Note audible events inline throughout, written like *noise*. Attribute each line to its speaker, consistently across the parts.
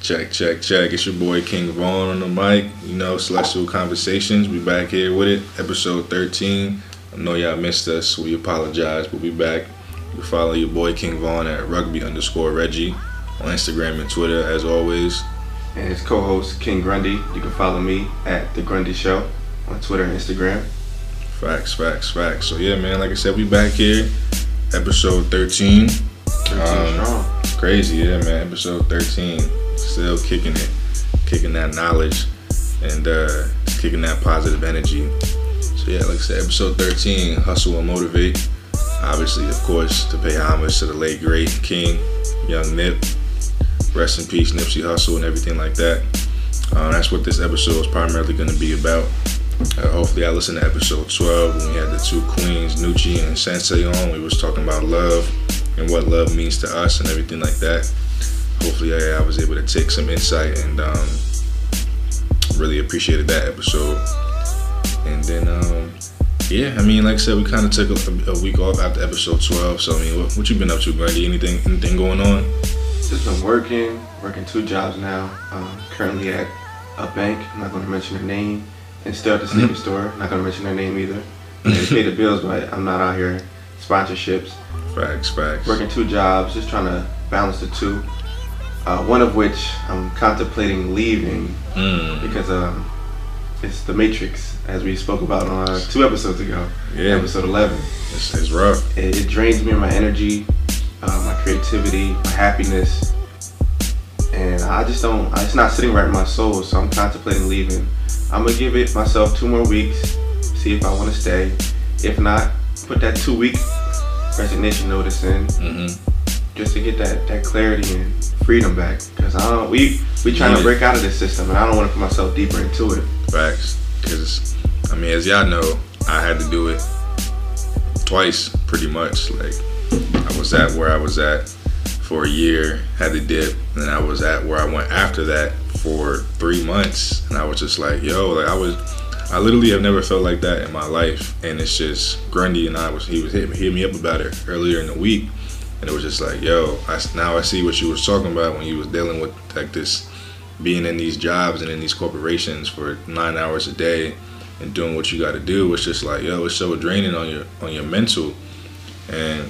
Speaker 1: Check, check, check. It's your boy King Vaughn on the mic. You know, Celestial Conversations. We back here with it. Episode 13. I know y'all missed us. We apologize, but we back. You follow your boy King Vaughn at rugby underscore Reggie on Instagram and Twitter as always.
Speaker 2: And his co-host King Grundy. You can follow me at the Grundy Show on Twitter and Instagram.
Speaker 1: Facts, facts, facts. So yeah, man. Like I said, we back here. Episode 13.
Speaker 2: 13
Speaker 1: Um,
Speaker 2: strong.
Speaker 1: Crazy, yeah, man. Episode 13. Still kicking it, kicking that knowledge, and uh, kicking that positive energy. So, yeah, like I said, episode 13 Hustle and Motivate. Obviously, of course, to pay homage to the late, great King, Young Nip. Rest in peace, Nipsey Hussle, and everything like that. Uh, that's what this episode is primarily going to be about. Uh, hopefully, I listened to episode 12 when we had the two queens, Nucci and Sensei, on. We was talking about love and what love means to us and everything like that. Hopefully, I, I was able to take some insight and um, really appreciated that episode. And then, um, yeah, I mean, like I said, we kind of took a, a week off after episode 12. So, I mean, what, what you been up to, Grundy? Anything, anything going on?
Speaker 2: Just been working, working two jobs now. Um, currently at a bank. I'm not going to mention their name. And still at the sneaker *laughs* store. Not going to mention their name either. They pay the bills, but I'm not out here sponsorships.
Speaker 1: Facts, facts.
Speaker 2: Working two jobs, just trying to balance the two. Uh, one of which I'm contemplating leaving
Speaker 1: Mm,
Speaker 2: because um, it's the Matrix, as we spoke about on uh, two episodes ago.
Speaker 1: yeah,
Speaker 2: Episode 11.
Speaker 1: it's, it's rough.
Speaker 2: It, it drains me of my energy, uh, my creativity, my happiness, and I just don't. It's not sitting right in my soul. So I'm contemplating leaving. I'm gonna give it myself two more weeks, see if I want to stay. If not, put that two week resignation notice in
Speaker 1: hmm
Speaker 2: just to get that, that clarity and freedom back. Because I don't. We we trying to break out of this system, and I don't want to put myself deeper into it.
Speaker 1: Facts. Because, I mean, as y'all know, I had to do it twice, pretty much. Like, I was at where I was at for a year, had to dip, and then I was at where I went after that for three months, and I was just like, yo, like I was. I literally have never felt like that in my life, and it's just Grundy and I was he was hit, hit me up about it earlier in the week, and it was just like, yo, I, now I see what you was talking about when you was dealing with like this being in these jobs and in these corporations for nine hours a day and doing what you got to do. It's just like, yo, it's so draining on your on your mental, and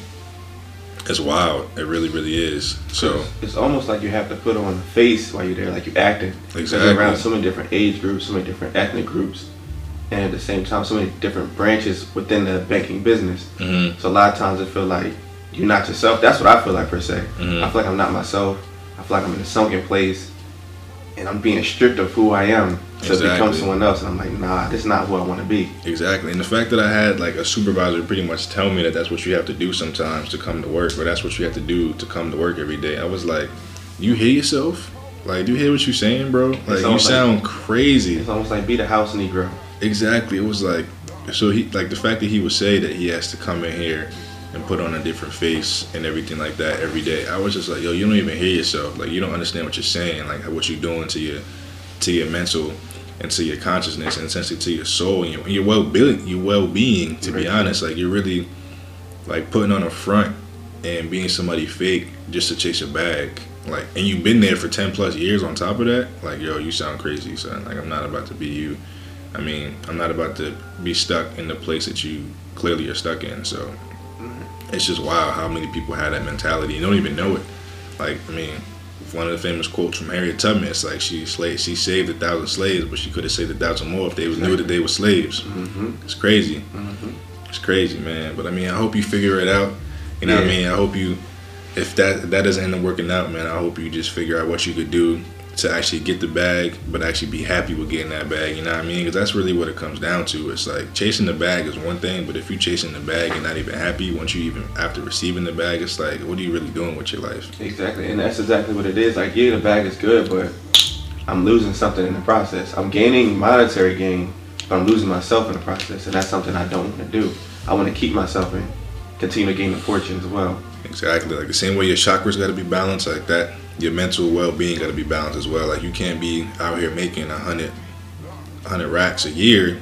Speaker 1: it's wild. It really, really is. So
Speaker 2: it's almost like you have to put on a face while you're there, like you're acting.
Speaker 1: Exactly.
Speaker 2: You're around so many different age groups, so many different ethnic groups, and at the same time, so many different branches within the banking business.
Speaker 1: mhm,
Speaker 2: So a lot of times, I feel like you're not yourself. That's what I feel like per se.
Speaker 1: Mhm.
Speaker 2: I feel like I'm not myself. I feel like I'm in a sunken place, and I'm being stripped of who I am to become someone else. And I'm like, nah, this is not who I want to be.
Speaker 1: exactly. And the fact that I had like a supervisor pretty much tell me that that's what you have to do sometimes to come to work, or that's what you have to do to come to work every day. I was like, you hear yourself? Like, do you hear what you're saying, bro? Like, you
Speaker 2: almost like-
Speaker 1: sound crazy.
Speaker 2: It's almost like be the house Negro.
Speaker 1: Exactly. It was like so he like the fact that he would say that he has to come in here and put on a different face and everything like that every day. I was just like, yo, you don't even hear yourself. Like you don't understand what you're saying, like what you're doing to your to your mental and to your consciousness and essentially to your soul and your, your well being your well being, to be honest. Like you're really like putting on a front and being somebody fake just to chase a bag. Like and you've been there for ten plus years on top of that, like yo, you sound crazy, son. Like I'm not about to be you. I mean, I'm not about to be stuck in the place that you clearly are stuck in. So it's just wild how many people have that mentality and don't even know it. Like, I mean, one of the famous quotes from Harriet Tubman, is like she slaved, she saved a thousand slaves, but she could have saved a thousand more if they was knew that they were slaves.
Speaker 2: hmm
Speaker 1: It's crazy.
Speaker 2: hmm
Speaker 1: It's crazy, man. But I mean, I hope you figure it out. You know what I mean? I hope you, if that if that doesn't end up working out, man, I hope you just figure out what you could do to actually get the bag, but actually be happy with getting that bag. You know what I mean? Because that's really what it comes down to. It's like chasing the bag is one thing, but if you're chasing the bag and not even happy once you even after receiving the bag, it's like, what are you really doing with your life?
Speaker 2: Exactly, and that's exactly what it is. Like, yeah, the bag is good, but I'm losing something in the process. I'm gaining monetary gain, but I'm losing myself in the process, and that's something I don't want to do. I want to keep myself and continue to gain the fortune as well.
Speaker 1: Exactly. Like the same way your chakras got to be balanced, like that, your mental well-being got to be balanced as well. Like you can't be out here making a hundred, hundred racks a year,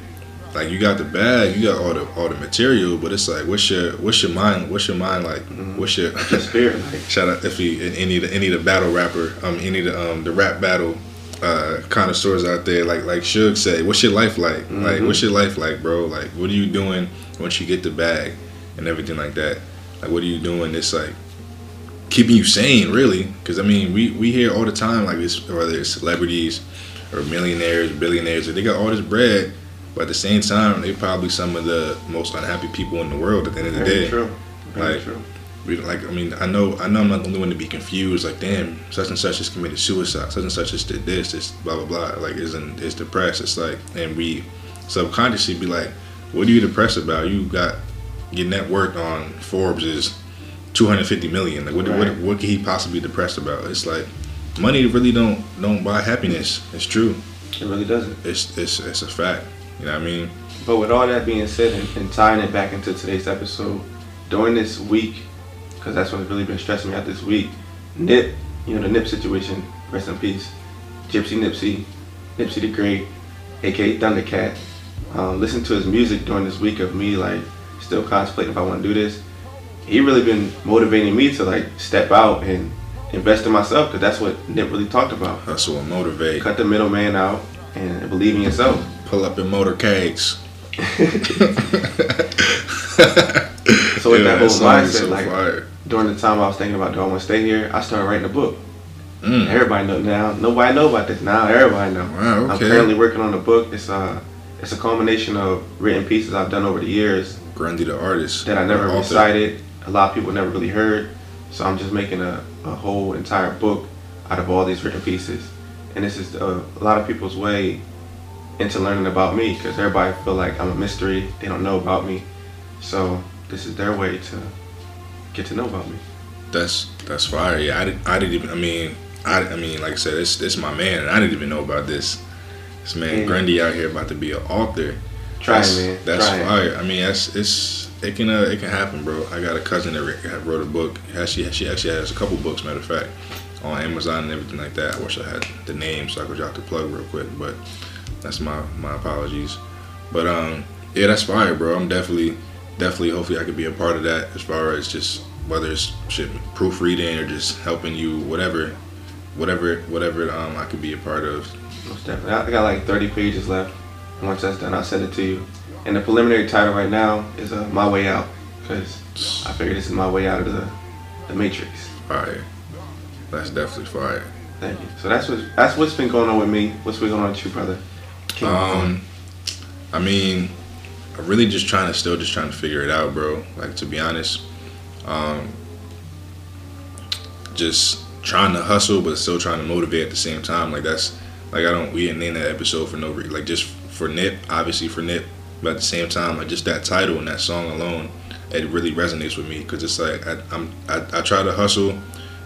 Speaker 1: like you got the bag, you got all the all the material, but it's like what's your what's your mind what's your mind like?
Speaker 2: Mhm.
Speaker 1: What's your
Speaker 2: The spirit, like *laughs*
Speaker 1: shout out if you any of the any of the battle rapper um any of the um the rap battle uh connoisseurs out there like like Suge say, what's your life like? Like
Speaker 2: Mhm.
Speaker 1: what's your life like, bro? Like what are you doing once you get the bag and everything like that? Like what are you doing? It's like keeping you sane, really. Because I mean, we we hear all the time like this, whether it's celebrities or millionaires, billionaires, they got all this bread, but at the same time, they're probably some of the most unhappy people in the world at the end of the
Speaker 2: very
Speaker 1: day.
Speaker 2: true. Very
Speaker 1: Like,
Speaker 2: true.
Speaker 1: We like, I mean, I know, I know, I'm not the only one to be confused. Like, damn, such and such has committed suicide. Such and such has did this, this, blah blah blah. Like, isn't it's depressed? It's like, and we subconsciously be like, what are you depressed about? You got your net worth on Forbes is 250 million. Like, what, what,
Speaker 2: Right.
Speaker 1: what could he possibly be depressed about? It's like, money really don't don't buy happiness. It's true.
Speaker 2: It really doesn't.
Speaker 1: It's it's it's a fact. You know what I mean?
Speaker 2: But with all that being said, and, and tying it back into today's episode, during this week, because that's what's really been stressing me out this week, Nip, you know, the Nip situation, rest in peace, Gypsy Nipsey, Nipsey the Great, aka Thundercat, um, listen to his music during this week of me, like, still contemplating if I want to do this. He really been motivating me to, like, step out and invest in myself, because that's what Nip really talked about.
Speaker 1: Hustle and motivate.
Speaker 2: Cut the middleman out and believe in yourself.
Speaker 1: Pull up in motorcades. *laughs* *laughs*
Speaker 2: So with that whole mindset, like,
Speaker 1: fire.
Speaker 2: during the time I was thinking about do I want to stay here, I started writing a book.
Speaker 1: Mm.
Speaker 2: Everybody know now. Nobody know about this now. Everybody know.
Speaker 1: Wow, okay.
Speaker 2: I'm currently working on a book. It's a it's a culmination of written pieces I've done over the years
Speaker 1: Grundy the artist.
Speaker 2: that I never recited. A lot of people never really heard. So I'm just making a, a whole entire book out of all these written pieces. And this is uh, a lot of people's way into learning about me because everybody feel like I'm a mystery. They don't know about me. So this is their way to get to know about me.
Speaker 1: That's that's fire. Yeah, I didn't. I didn't even. I mean, I. I mean, like I said, this this my man, and I didn't even know about this. This man
Speaker 2: Yeah.
Speaker 1: Grundy out here about to be an author.
Speaker 2: Try
Speaker 1: that's,
Speaker 2: it, man.
Speaker 1: That's
Speaker 2: Try it.
Speaker 1: fire. I mean, that's it's it can uh, it can happen, bro. I got a cousin that wrote- a book. She she actually has a couple books, matter of fact, on Amazon and everything like that. I wish I had the name so I could drop the plug real quick, but that's my my apologies. But um, yeah, that's fire, bro. I'm definitely definitely hopefully I could be a part of that as far as just whether it's shit proofreading or just helping you whatever whatever whatever um I could be a part of.
Speaker 2: Most definitely. I got like 30 pages left. Once that's done, I'll send it to you. And the preliminary title right now is uh, My Way Out. Because I figure this is my way out of the, the Matrix.
Speaker 1: Fire. That's definitely fire.
Speaker 2: Thank you. So that's what that's what's been going on with me. What's been going on with you, brother? King
Speaker 1: Um, I mean, I'm really just trying to still just trying to figure it out, bro. Like to be honest, um, just trying to hustle, but still trying to motivate at the same time. Like that's like I don't we didn't name that episode for no reason. Like just for Nip, obviously for Nip, but at the same time, like just that title and that song alone, it really resonates with me because it's like I, I'm I, I try to hustle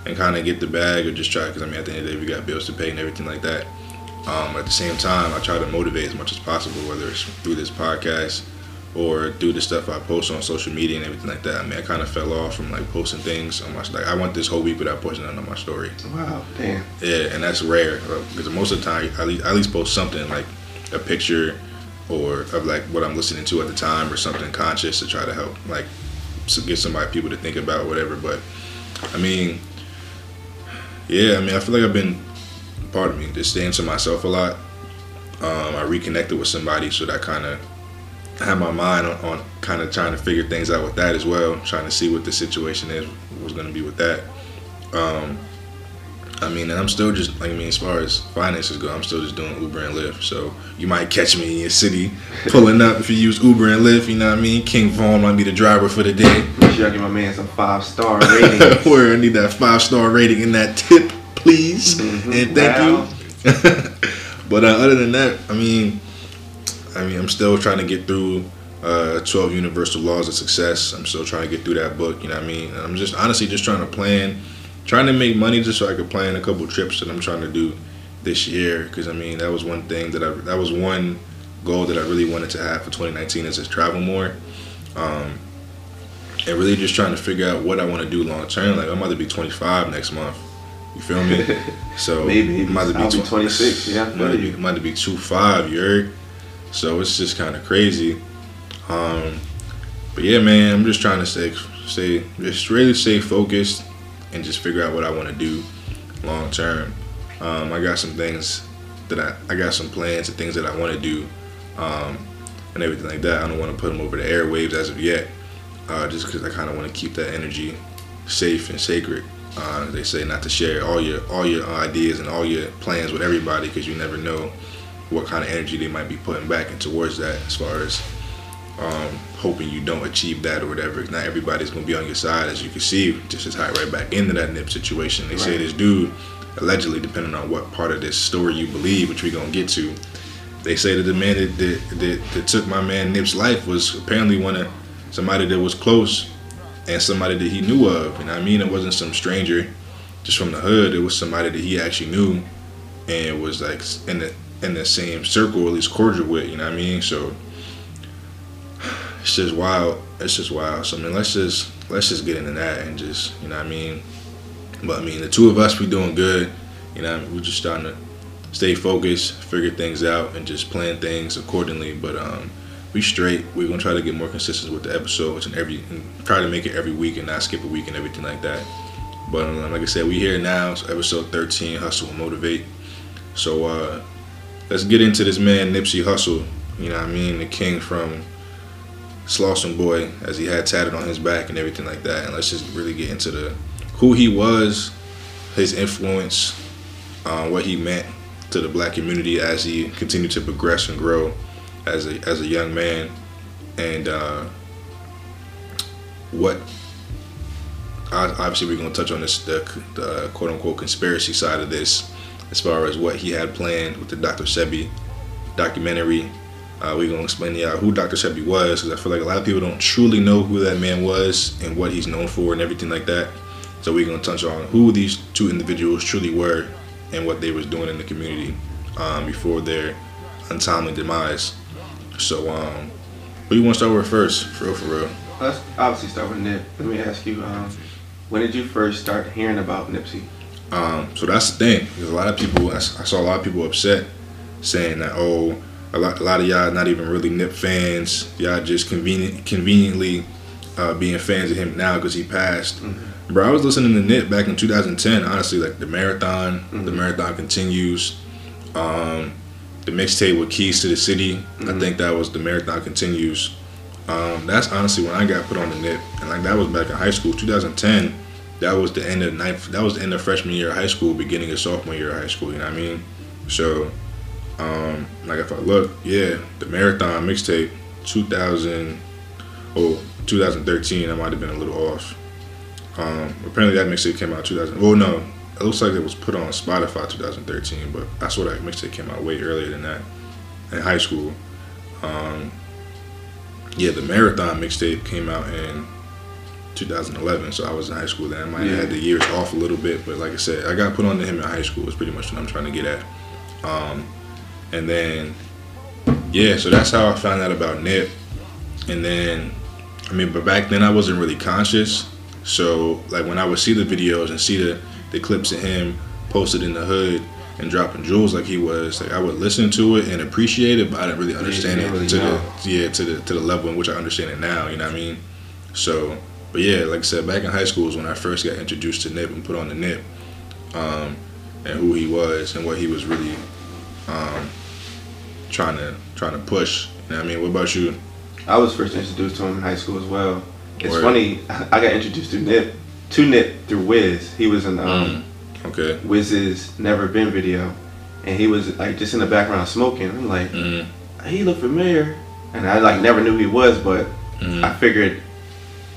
Speaker 1: and kind of get the bag or just try because I mean at the end of the day we got bills to pay and everything like that. Um, at the same time, I try to motivate as much as possible, whether it's through this podcast or through the stuff I post on social media and everything like that. I mean, I kind of fell off from like posting things on my like I went this whole week without posting on my story.
Speaker 2: Wow, damn.
Speaker 1: Yeah, and that's rare because most of the time I at least, I at least post something like a picture or of like what I'm listening to at the time or something conscious to try to help like get somebody people to think about whatever. But I mean, yeah, I mean I feel like I've been part of me just staying to myself a lot. Um, I reconnected with somebody, so that kind of had my mind on, on kind of trying to figure things out with that as well, trying to see what the situation is was going to be with that. Um, I mean, and I'm still just like I mean, as far as finances go, I'm still just doing Uber and Lyft. So you might catch me in your city pulling up if you use Uber and Lyft. You know what I mean? King Vaughn might be the driver for the day.
Speaker 2: Make sure I give my man some five star rating. *laughs*
Speaker 1: Where I need that five star rating and that tip, please,
Speaker 2: Mhm.
Speaker 1: and thank you. *laughs* but uh, other than that, I mean, I mean, I'm still trying to get through uh, 12 Universal Laws of Success. I'm still trying to get through that book. You know what I mean? And I'm just honestly just trying to plan, trying to make money just so I could plan a couple trips that I'm trying to do this year. Because I mean, that was one thing that I that was one goal that I really wanted to have for 2019 is to travel more. Um, and really just trying to figure out what I want to do long term. Like I'm about to be 25 next month. You feel me? *laughs* So
Speaker 2: Maybe.
Speaker 1: I'm about to be
Speaker 2: I'll be 26, yeah,
Speaker 1: I'm about be. I'm about to be two five. You heard? So it's just kind of crazy. Um, but yeah, man, I'm just trying to stay, stay, just really stay focused and just figure out what I want to do long term. Um, I got some things that I, I got some plans and things that I want to do, um, and everything like that. I don't want to put them over the airwaves as of yet, uh, just because I kind of want to keep that energy safe and sacred. Uh, they say not to share all your all your ideas and all your plans with everybody because you never know what kind of energy they might be putting back and towards that as far as um, hoping you don't achieve that or whatever. Not everybody's gonna be on your side, as you can see. Just as tied right back into that nip situation. They right. say this dude, allegedly, depending on what part of this story you believe, which we're gonna get to, they say that the man that, that, that, that took my man Nip's life was apparently one of somebody that was close and somebody that he knew of. And I mean, it wasn't some stranger just from the hood. It was somebody that he actually knew and was like in the in the same circle, at least cordial with. You know what I mean? So it's just wild. It's just wild. So I mean, let's just let's just get into that and just you know what I mean. But I mean, the two of us we doing good. You know, I mean? we're just starting to stay focused, figure things out, and just plan things accordingly. But um we straight. We're gonna try to get more consistent with the episodes and every and try to make it every week and not skip a week and everything like that. But um, like I said, we here now. So episode 13, hustle and motivate. So uh, let's get into this man Nipsey Hussle. You know what I mean? The king from Slauson Boy, as he had tatted on his back and everything like that. And let's just really get into the who he was, his influence, uh, what he meant to the black community as he continued to progress and grow as a as a young man, and uh, what obviously we're going to touch on this the, the, quote unquote conspiracy side of this as far as what he had planned with the Dr. Sebi documentary. Uh, we're going to explain to y'all who Dr. Sebi was because I feel like a lot of people don't truly know who that man was and what he's known for and everything like that. So we're going to touch on who these two individuals truly were and what they was doing in the community um, before their untimely demise. So, um, who you want to start with first, for real, for real?
Speaker 2: Let's obviously start with Nip. Let me ask you, um, when did you first start hearing about Nipsey?
Speaker 1: Um, so that's the thing. Because a lot of people, I, saw a lot of people upset, saying that, oh, a lot, a lot of y'all not even really Nip fans. Y'all just convenient, conveniently uh, being fans of him now because he passed. Mm-hmm. Bro, I was listening to Nip back in 2010. Honestly, like the marathon, mm-hmm. the marathon continues. Um, the mixtape with Keys to the City. Mm-hmm. I think that was the Marathon Continues. Um, that's honestly when I got put on the nip, and like that was back in high school, 2010. That was the end of ninth. That was the end of freshman year of high school, beginning of sophomore year of high school. You know what I mean? So, um, like if I look, yeah, the Marathon mixtape, 2000, oh, 2013. I might have been a little off. Um, apparently that mixtape came out 2000. Oh no, it looks like it was put on Spotify 2013, but I swear that mixtape came out way earlier than that in high school. Um, yeah, the Marathon mixtape came out in 2011, so I was in high school then. I might yeah. have had the years off a little bit, but like I said, I got put on to him in high school. Is pretty much what I'm trying to get at. Um, and then, yeah, so that's how I found out about Nip. And then, I mean, but back then I wasn't really conscious. So like when I would see the videos and see the the clips of him posted in the hood and dropping jewels like he was, like I would listen to it and appreciate it, but I didn't really understand yeah, it really to know. the yeah to the to the level in which I understand it now. You know what I mean? So, but yeah, like I said, back in high school was when I first got introduced to Nip and put on the Nip, um, and who he was and what he was really um, trying to trying to push. You know what I mean? What about you?
Speaker 2: I was first introduced to him in high school as well. It's Word. funny. I got introduced to Nip to Nip through Wiz. He was in um,
Speaker 1: mm. okay.
Speaker 2: Wiz's Never Been video, and he was like just in the background smoking. I'm like, mm. he looked familiar, and I like never knew he was, but mm. I figured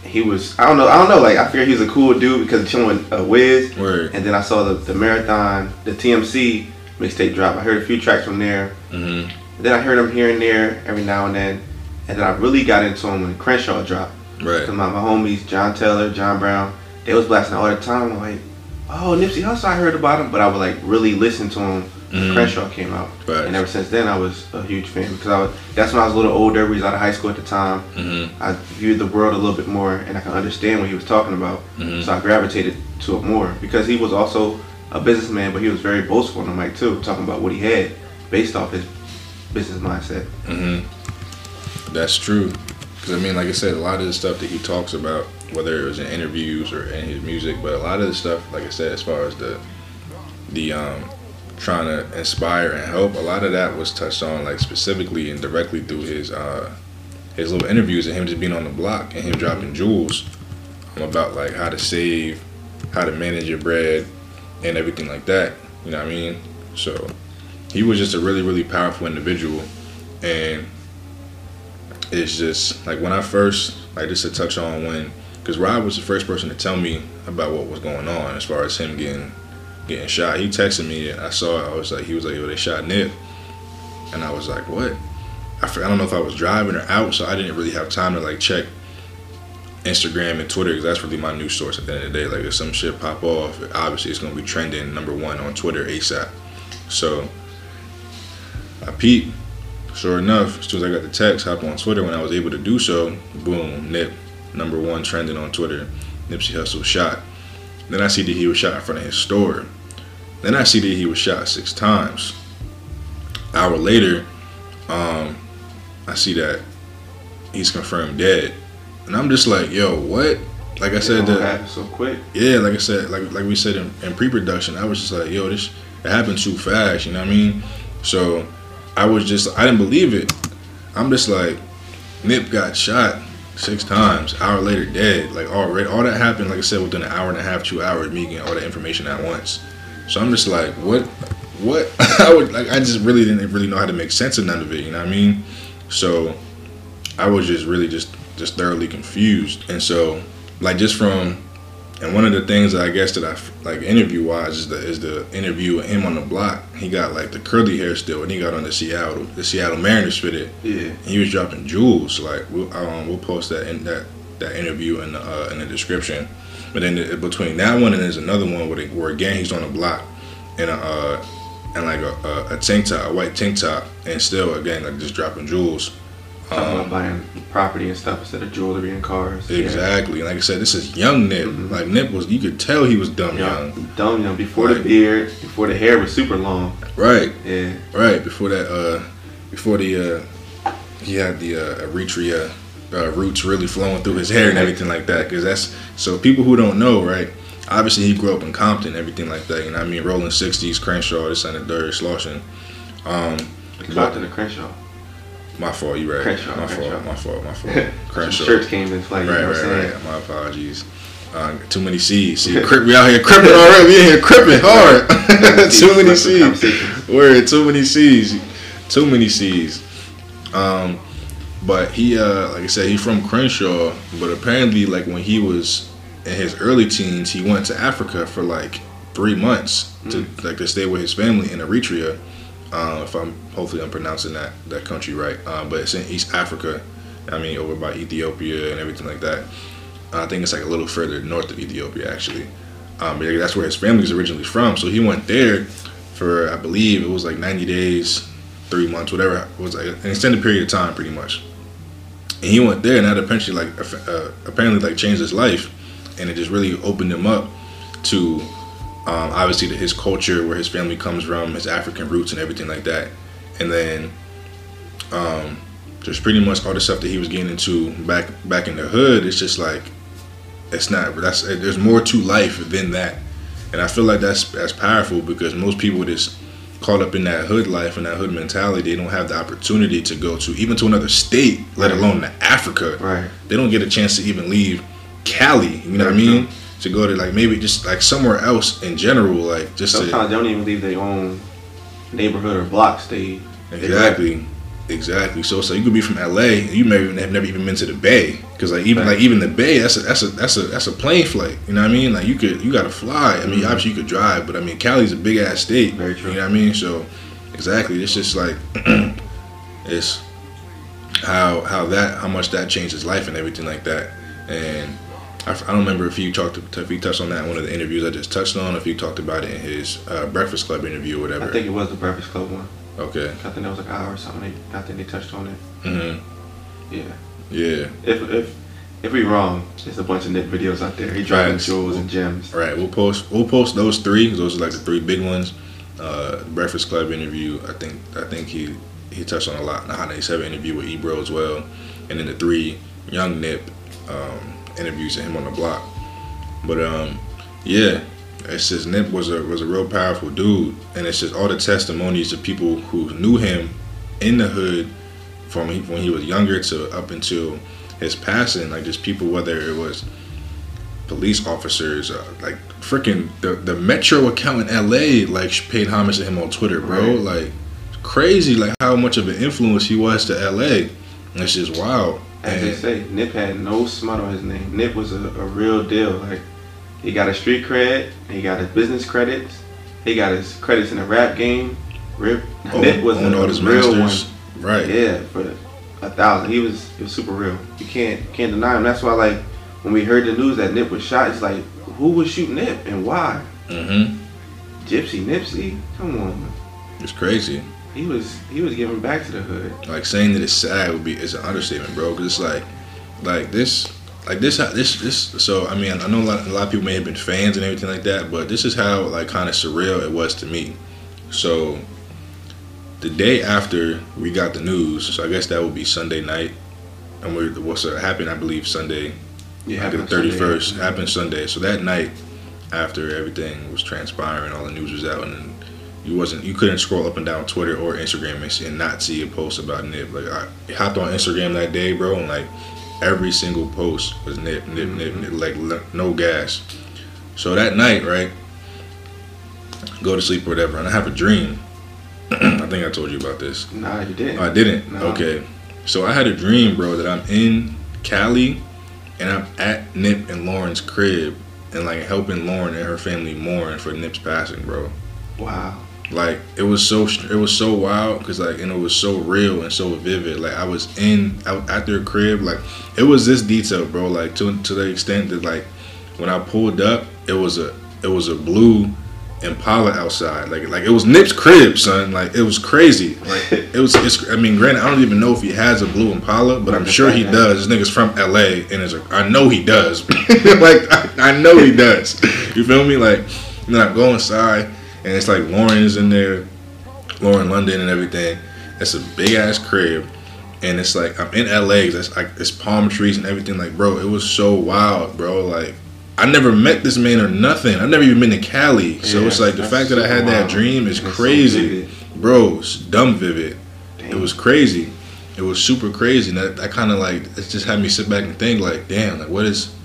Speaker 2: he was. I don't know. I don't know. Like I figured he was a cool dude because of chilling with uh, Wiz.
Speaker 1: Word.
Speaker 2: And then I saw the, the marathon, the TMC mixtape drop. I heard a few tracks from there. Mm-hmm. Then I heard him here and there every now and then, and then I really got into him when Crenshaw dropped.
Speaker 1: Right.
Speaker 2: My, my homies, John Taylor, John Brown, they was blasting all the time. I'm like, oh, Nipsey Hussle, I heard about him, but I would like really listen to him mm-hmm. Crenshaw came out.
Speaker 1: Right.
Speaker 2: And ever since then, I was a huge fan because I was, that's when I was a little older. We was out of high school at the time.
Speaker 1: Mm-hmm.
Speaker 2: I viewed the world a little bit more, and I can understand what he was talking about. Mm-hmm. So I gravitated to it more because he was also a businessman, but he was very boastful on the mic too, talking about what he had based off his business mindset.
Speaker 1: Mm-hmm. That's true. Because I mean, like I said, a lot of the stuff that he talks about, whether it was in interviews or in his music, but a lot of the stuff, like I said, as far as the the um, trying to inspire and help, a lot of that was touched on like specifically and directly through his uh, his little interviews and him just being on the block and him dropping jewels about like how to save, how to manage your bread, and everything like that. You know what I mean? So he was just a really really powerful individual, and it's just like when I first like just to touch on when because Rob was the first person to tell me about what was going on as far as him getting getting shot. He texted me and I saw it. I was like, he was like, they shot Nip, and I was like, what? I, I don't know if I was driving or out, so I didn't really have time to like check Instagram and Twitter because that's really my news source at the end of the day. Like if some shit pop off, obviously it's gonna be trending number one on Twitter ASAP. So I peeped. Sure enough, as soon as I got the text, hopped on Twitter when I was able to do so. Boom, Nip, number one trending on Twitter. Nipsey Hussle shot. Then I see that he was shot in front of his store. Then I see that he was shot six times. Hour later, um, I see that he's confirmed dead, and I'm just like, yo, what? Like I said,
Speaker 2: that happened so quick.
Speaker 1: yeah, like I said, like like we said in, in pre-production, I was just like, yo, this it happened too fast. You know what I mean? So I was just, I didn't believe it. I'm just like, Nip got shot six times. Hour later, dead. Like already, all that happened. Like I said, within an hour and a half, two hours, me getting all that information at once. So I'm just like, what? What? *laughs* I would like. I just really didn't really know how to make sense of none of it. You know what I mean? So I was just really just just thoroughly confused. And so like just from and one of the things that I guess that I like interview wise is the is the interview with him on the block. He got like the curly hair still, and he got on the Seattle the Seattle Mariners fitted.
Speaker 2: Yeah.
Speaker 1: And he was dropping jewels. Like we'll um, we'll post that in that that interview in the uh, in the description. But then the, between that one and there's another one where, they, where again he's on the block in a uh, and like a, a, a tank top, a white tank top, and still again like just dropping jewels.
Speaker 2: Talking
Speaker 1: Um,
Speaker 2: about buying property and stuff instead of jewelry and cars. Yeah.
Speaker 1: Exactly. Like I said, this is young Nip.
Speaker 2: Mhm.
Speaker 1: Like Nip was, you could tell he was dumb young.
Speaker 2: Young, dumb young. Before the beard, before the hair was super long.
Speaker 1: Right.
Speaker 2: Yeah.
Speaker 1: Right. Before that, uh, before the, uh, he had the uh, Eritrea uh, roots really flowing through his hair and everything like that. Because that's so people who don't know, right? Obviously, he grew up in Compton, everything like that. You know, what I mean, rolling sixties, Crenshaw, this and the third, Slauson. Um,
Speaker 2: Compton to Crenshaw.
Speaker 1: My fault. You right.
Speaker 2: Crenshaw,
Speaker 1: my
Speaker 2: Crenshaw.
Speaker 1: fault. My fault. My *laughs* fault. Crenshaw.
Speaker 2: shirts came in play.
Speaker 1: Right, right,
Speaker 2: saying?
Speaker 1: right. My apologies. Uh, too many C's. See, crip, we out here cripping *laughs* already. We in here cripping hard. *laughs* too many C's. Word, too many C's. Too many C's. Um, but he, uh, like I said, he's from Crenshaw. But apparently, like when he was in his early teens, he went to Africa for like three months to like to stay with his family in Eritrea. Uh, if I'm hopefully I'm pronouncing that that country right, um, but it's in East Africa. I mean, over by Ethiopia and everything like that. I think it's like a little further north of Ethiopia, actually. Um, that's where his family's originally from. So he went there for, I believe, it was like 90 days, three months, whatever. It was like an extended period of time, pretty much. And he went there, and that apparently like, uh, apparently, like, changed his life, and it just really opened him up to, um, obviously, to his culture, where his family comes from, his African roots, and everything like that. And then, um, just pretty much all the stuff that he was getting into back back in the hood. It's just like it's not. That's there's more to life than that, and I feel like that's that's powerful because most people just caught up in that hood life and that hood mentality. They don't have the opportunity to go to even to another state, let alone to Africa.
Speaker 2: Right.
Speaker 1: They don't get a chance to even leave Cali. You know what I mean? To go to like maybe just like somewhere else in general, like just to,
Speaker 2: Sometimes they don't even leave their own neighborhood or blocks. They they
Speaker 1: Exactly. Exactly. So so you could be from LA and you may even have never even been to the Bay because like even
Speaker 2: Right.
Speaker 1: like even the Bay that's a that's a that's a that's a plane flight. You know what I mean? Like you could you got to fly. I mean
Speaker 2: Mhm.
Speaker 1: obviously you could drive, but I mean Cali's a big ass state.
Speaker 2: Very true.
Speaker 1: You know what I mean? So exactly. It's just like *clears throat* it's how how that how much that changed his life and everything like that. And I, don't remember if you talked if he touched on that in one of the interviews I just touched on, if you talked about it in his uh, Breakfast Club interview or whatever.
Speaker 2: I think it was the Breakfast Club one.
Speaker 1: okay.
Speaker 2: I think that was like an hour or something. I think they touched on it.
Speaker 1: hmm
Speaker 2: Yeah.
Speaker 1: Yeah.
Speaker 2: If if if we wrong, there's a bunch of Nick videos out there. He dropping
Speaker 1: Facts.
Speaker 2: jewels and gems.
Speaker 1: Right, we'll post we'll post those three. Those are like the three big ones. Uh, Breakfast Club interview. I think I think he he touched on a lot. Hot 97 interview with Ebro as well, and then the three young Nip um, interviews of him on the block. But um, yeah, it's just Nip was a was a real powerful dude, and it's just all the testimonies of people who knew him in the hood from when he was younger to up until his passing. Like just people, whether it was police officers, uh, like freaking the the Metro account in L.A. like paid homage to him on Twitter, bro.
Speaker 2: Right.
Speaker 1: Like crazy, like how much of an influence he was to L.A. It's just wild.
Speaker 2: As they say, Nip had no smut on his name. Nip was a, a real deal. Like he got a street cred, he got his business credits, he got his credits in the rap game. Rip Nip was a,
Speaker 1: all his
Speaker 2: real
Speaker 1: masters.
Speaker 2: one.
Speaker 1: Right.
Speaker 2: Yeah, for a thousand. He was he was super real. You can't can't deny him. That's why like when we heard the news that Nip was shot, it's like who would shoot Nip and why?
Speaker 1: Mm-hmm.
Speaker 2: Gypsy Nipsey? Come on.
Speaker 1: It's crazy.
Speaker 2: He was he was giving back to the hood.
Speaker 1: Like saying that it's sad would be is an understatement, bro. Because it's like, like this, like this, this, this. So I mean, I know a lot, a lot of people may have been fans and everything like that, but this is how like kind of surreal it was to me. So the day after we got the news, so I guess that would be Sunday night, and we what's uh, happened, I believe Sunday,
Speaker 2: Yeah,
Speaker 1: like the thirty first happened Sunday. So that night, after everything was transpiring, all the news was out, and you wasn't you couldn't scroll up and down Twitter or Instagram and, and not see a post about Nip. Like I hopped on Instagram that day, bro, and like every single post was Nip, Nip, Nip, mm-hmm. Nip, like no gas. So that night, right, go to sleep or whatever, and I have a dream. *clears throat* I think I told you about this.
Speaker 2: Nah, you didn't.
Speaker 1: I didn't.
Speaker 2: No.
Speaker 1: Okay. So I had a dream, bro, that I'm in Cali and I'm at Nip and Lauren's crib and like helping Lauren and her family mourn for Nip's passing, bro.
Speaker 2: Wow.
Speaker 1: Like it was so it was so wild because like and it was so real and so vivid. Like I was in out at their crib, like it was this detail, bro. Like to to the extent that like when I pulled up, it was a it was a blue Impala outside. Like like it was Nip's crib, son. Like it was crazy. Like it was. It's, I mean, granted, I don't even know if he has a blue Impala, but I'm sure he does. This nigga's from LA, and it's like I know he does. *laughs* like I, I know he does. You feel me? Like and then I go inside, and it's like Lauren's in there, Lauren London and everything. It's a big ass crib. And it's like I'm in LA. It's like it's palm trees and everything. Like, bro, it was so wild, bro. Like, I never met this man or nothing. I've never even been to Cali. So
Speaker 2: Yeah,
Speaker 1: it's like the fact that I had
Speaker 2: super
Speaker 1: that dream is
Speaker 2: so
Speaker 1: crazy,
Speaker 2: vivid.
Speaker 1: bro. It's dumb vivid. It was crazy. It was super crazy. And that, that kind of like it just had me sit back and think like, damn, like what is,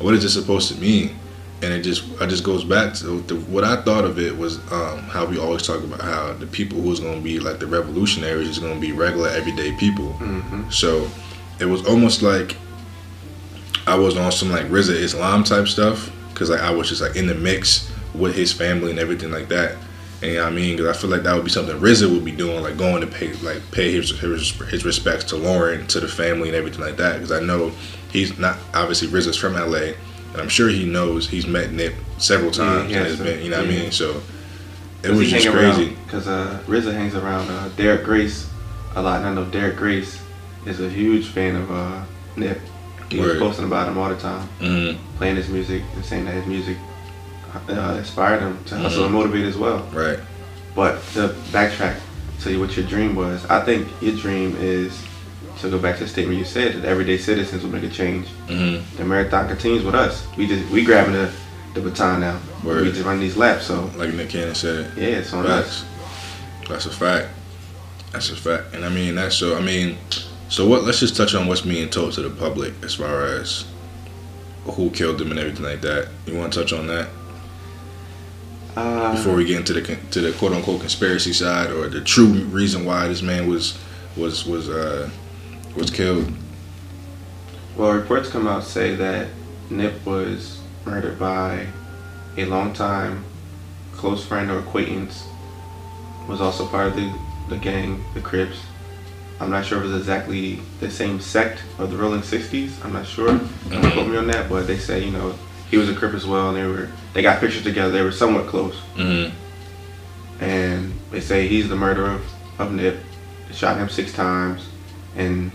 Speaker 1: what is this supposed to mean? And it just, I just goes back to the, what I thought of it was um, how we always talk about how the people who's gonna be like the revolutionaries is gonna be regular everyday people.
Speaker 2: Mhm.
Speaker 1: So it was almost like I was on some like Rizza Islam type stuff because like I was just like in the mix with his family and everything like that. And you know what I mean? Because I feel like that would be something Rizza would be doing, like going to pay like pay his his, his respects to Lauren, to the family, and everything like that. Because I know he's not obviously Rizza's from LA, and I'm sure he knows he's met Nip several
Speaker 2: Yeah,
Speaker 1: times
Speaker 2: he
Speaker 1: and
Speaker 2: has
Speaker 1: been, you know what I mean? So it was just crazy.
Speaker 2: Because uh, Rizza hangs around uh, Derek Grace a lot, and I know Derek Grace is a huge fan of uh, Nip. He was posting about him all the time,
Speaker 1: hmm
Speaker 2: playing his music and saying that his music uh, inspired him to hustle
Speaker 1: Mhm.
Speaker 2: and motivate as well.
Speaker 1: Right.
Speaker 2: But to backtrack, tell you what your dream was. I think your dream is to go back to the statement you said that everyday citizens will make a change.
Speaker 1: hmm
Speaker 2: The marathon continues with us. We just we grabbing the, the baton now.
Speaker 1: Word.
Speaker 2: We just running these laps. So
Speaker 1: Like Nick Cannon said.
Speaker 2: yeah, it's on us.
Speaker 1: That's a fact. That's a fact. And I mean, that's so. I mean, so what? Let's just touch on what's being told to the public as far as who killed them and everything like that. You want to touch on that
Speaker 2: Uh,
Speaker 1: before we get into the to the quote unquote conspiracy side or the true reason why this man was was was uh was killed?
Speaker 2: Well, reports come out say that Nip was murdered by a longtime close friend or acquaintance. Was also part of the, the gang, the Crips. I'm not sure if it was exactly the same sect of the Rolling Sixties. I'm not sure. Don't quote me on that, but they say you know he was a Crip as well, and they were they got pictures together. They were somewhat close,
Speaker 1: Mm-hmm.
Speaker 2: and they say he's the murderer of, of Nip. They shot him six times, and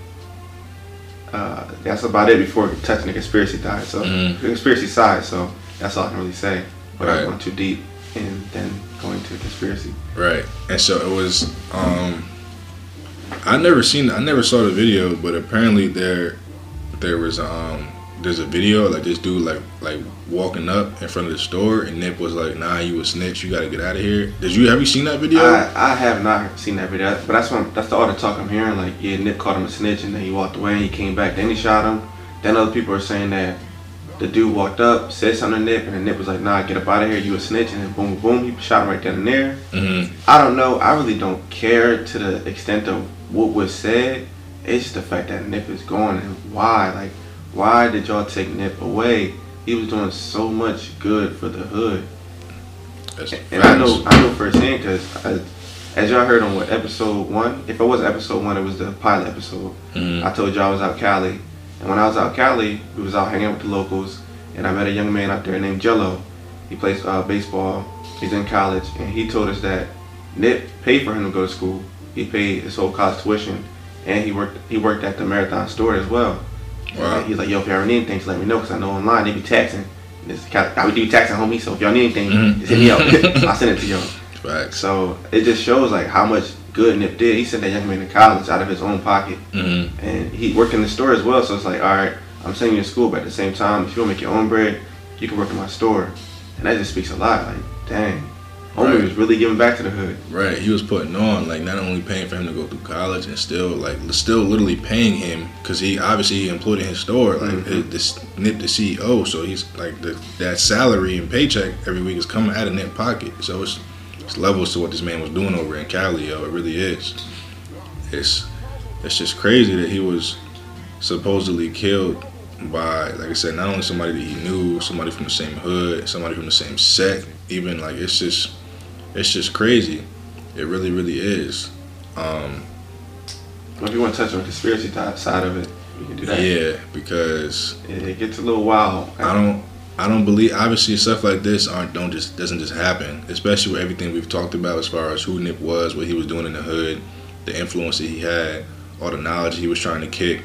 Speaker 2: uh, that's about it before touching the conspiracy side. So the conspiracy side. So that's all I can really say. But
Speaker 1: Right.
Speaker 2: I went too deep and then going to the conspiracy.
Speaker 1: Right. And so it was um I never seen. I never saw the video, but apparently there, there was um, there's a video like this dude like like walking up in front of the store, and Nip was like, "Nah, you a snitch. You gotta get out of here." Did you have you seen that video?
Speaker 2: I, I have not seen that video, but that's what that's the all the talk I'm hearing. Like, yeah, Nip called him a snitch, and then he walked away. and He came back, then he shot him. Then other people are saying that the dude walked up, said something to Nip, and then Nip was like, "Nah, get up out of here. You a snitch." And then boom, boom, he shot him right then and there.
Speaker 1: mm-hmm.
Speaker 2: I don't know. I really don't care to the extent of what was said. It's just the fact that Nip is gone and why. Like, why did y'all take Nip away? He was doing so much good for the hood.
Speaker 1: That's
Speaker 2: And I know, I know firsthand because as, y'all heard on what episode one, if it was episode one, it was the pilot episode.
Speaker 1: Mhm.
Speaker 2: I told y'all I was out Cali, and when I was out Cali, we was out hanging with the locals, and I met a young man out there named Jello. He plays uh, baseball. He's in college, and he told us that Nip paid for him to go to school. He paid his whole college tuition, and he worked he worked at the Marathon store as well.
Speaker 1: Wow.
Speaker 2: He's like, yo, if y'all need anything, just let me know, cause I know online they be taxing. This I would do taxing, homie. So if y'all need anything,
Speaker 1: Mhm.
Speaker 2: just hit me up. I'll send it to y'all.
Speaker 1: Facts.
Speaker 2: So it just shows like how much good Nip did. He sent that young man to college out of his own pocket,
Speaker 1: Mm-hmm.
Speaker 2: and he worked in the store as well. So it's like, all right, I'm sending you to school, but at the same time, if you don't make your own bread, you can work in my store, and that just speaks a lot. Like, dang, homie
Speaker 1: Right.
Speaker 2: was really giving back to the hood.
Speaker 1: Right, he was putting on like not only paying for him to go through college and still like still literally paying him because he obviously he employed in his store like
Speaker 2: Mhm.
Speaker 1: this Nip the CEO, so he's like the, that salary and paycheck every week is coming out of Nip pocket. So it's, it's levels to what this man was doing over in Cali, yo. It really is. It's it's just crazy that he was supposedly killed by like I said, not only somebody that he knew, somebody from the same hood, somebody from the same set, even like it's just it's just crazy. It really, really is. Um,
Speaker 2: If you want to touch on the conspiracy type side of it, we can do that.
Speaker 1: yeah, because
Speaker 2: It, it gets a little wild.
Speaker 1: I don't, I don't believe. Obviously, stuff like this aren't don't just doesn't just happen. Especially with everything we've talked about as far as who Nip was, what he was doing in the hood, the influence that he had, all the knowledge he was trying to kick.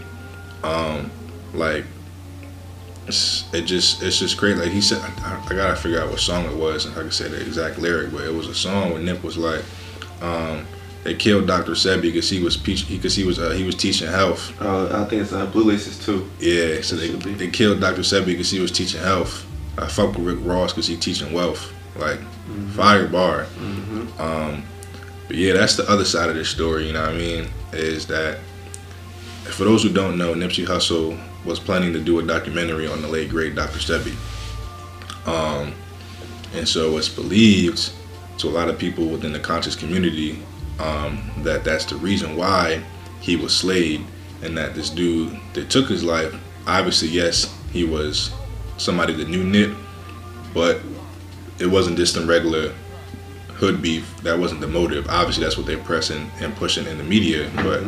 Speaker 1: Um, like, it's, it just it's just great. Like he said, I, I gotta figure out what song it was, and I can say the exact lyric, but it was a song where Nip was like, um, they killed Dr. Sebi because he was peach, because he was uh, he was teaching health.
Speaker 2: Uh, I think it's uh, Blue Laces too.
Speaker 1: Yeah, so
Speaker 2: It
Speaker 1: they, they killed Dr. Sebi because he was teaching health. I fuck with Rick Ross because he teaching wealth. Like fire bar.
Speaker 2: hmm
Speaker 1: Um, but yeah, that's the other side of this story. You know what I mean? Is that for those who don't know, Nipsey Hussle was planning to do a documentary on the late great Dr. Sebi. Um, and so it's believed to a lot of people within the conscious community um, that that's the reason why he was slayed, and that this dude that took his life, obviously, yes, he was somebody that knew Nip, but it wasn't just some regular hood beef. That wasn't the motive. Obviously, that's what they're pressing and pushing in the media, but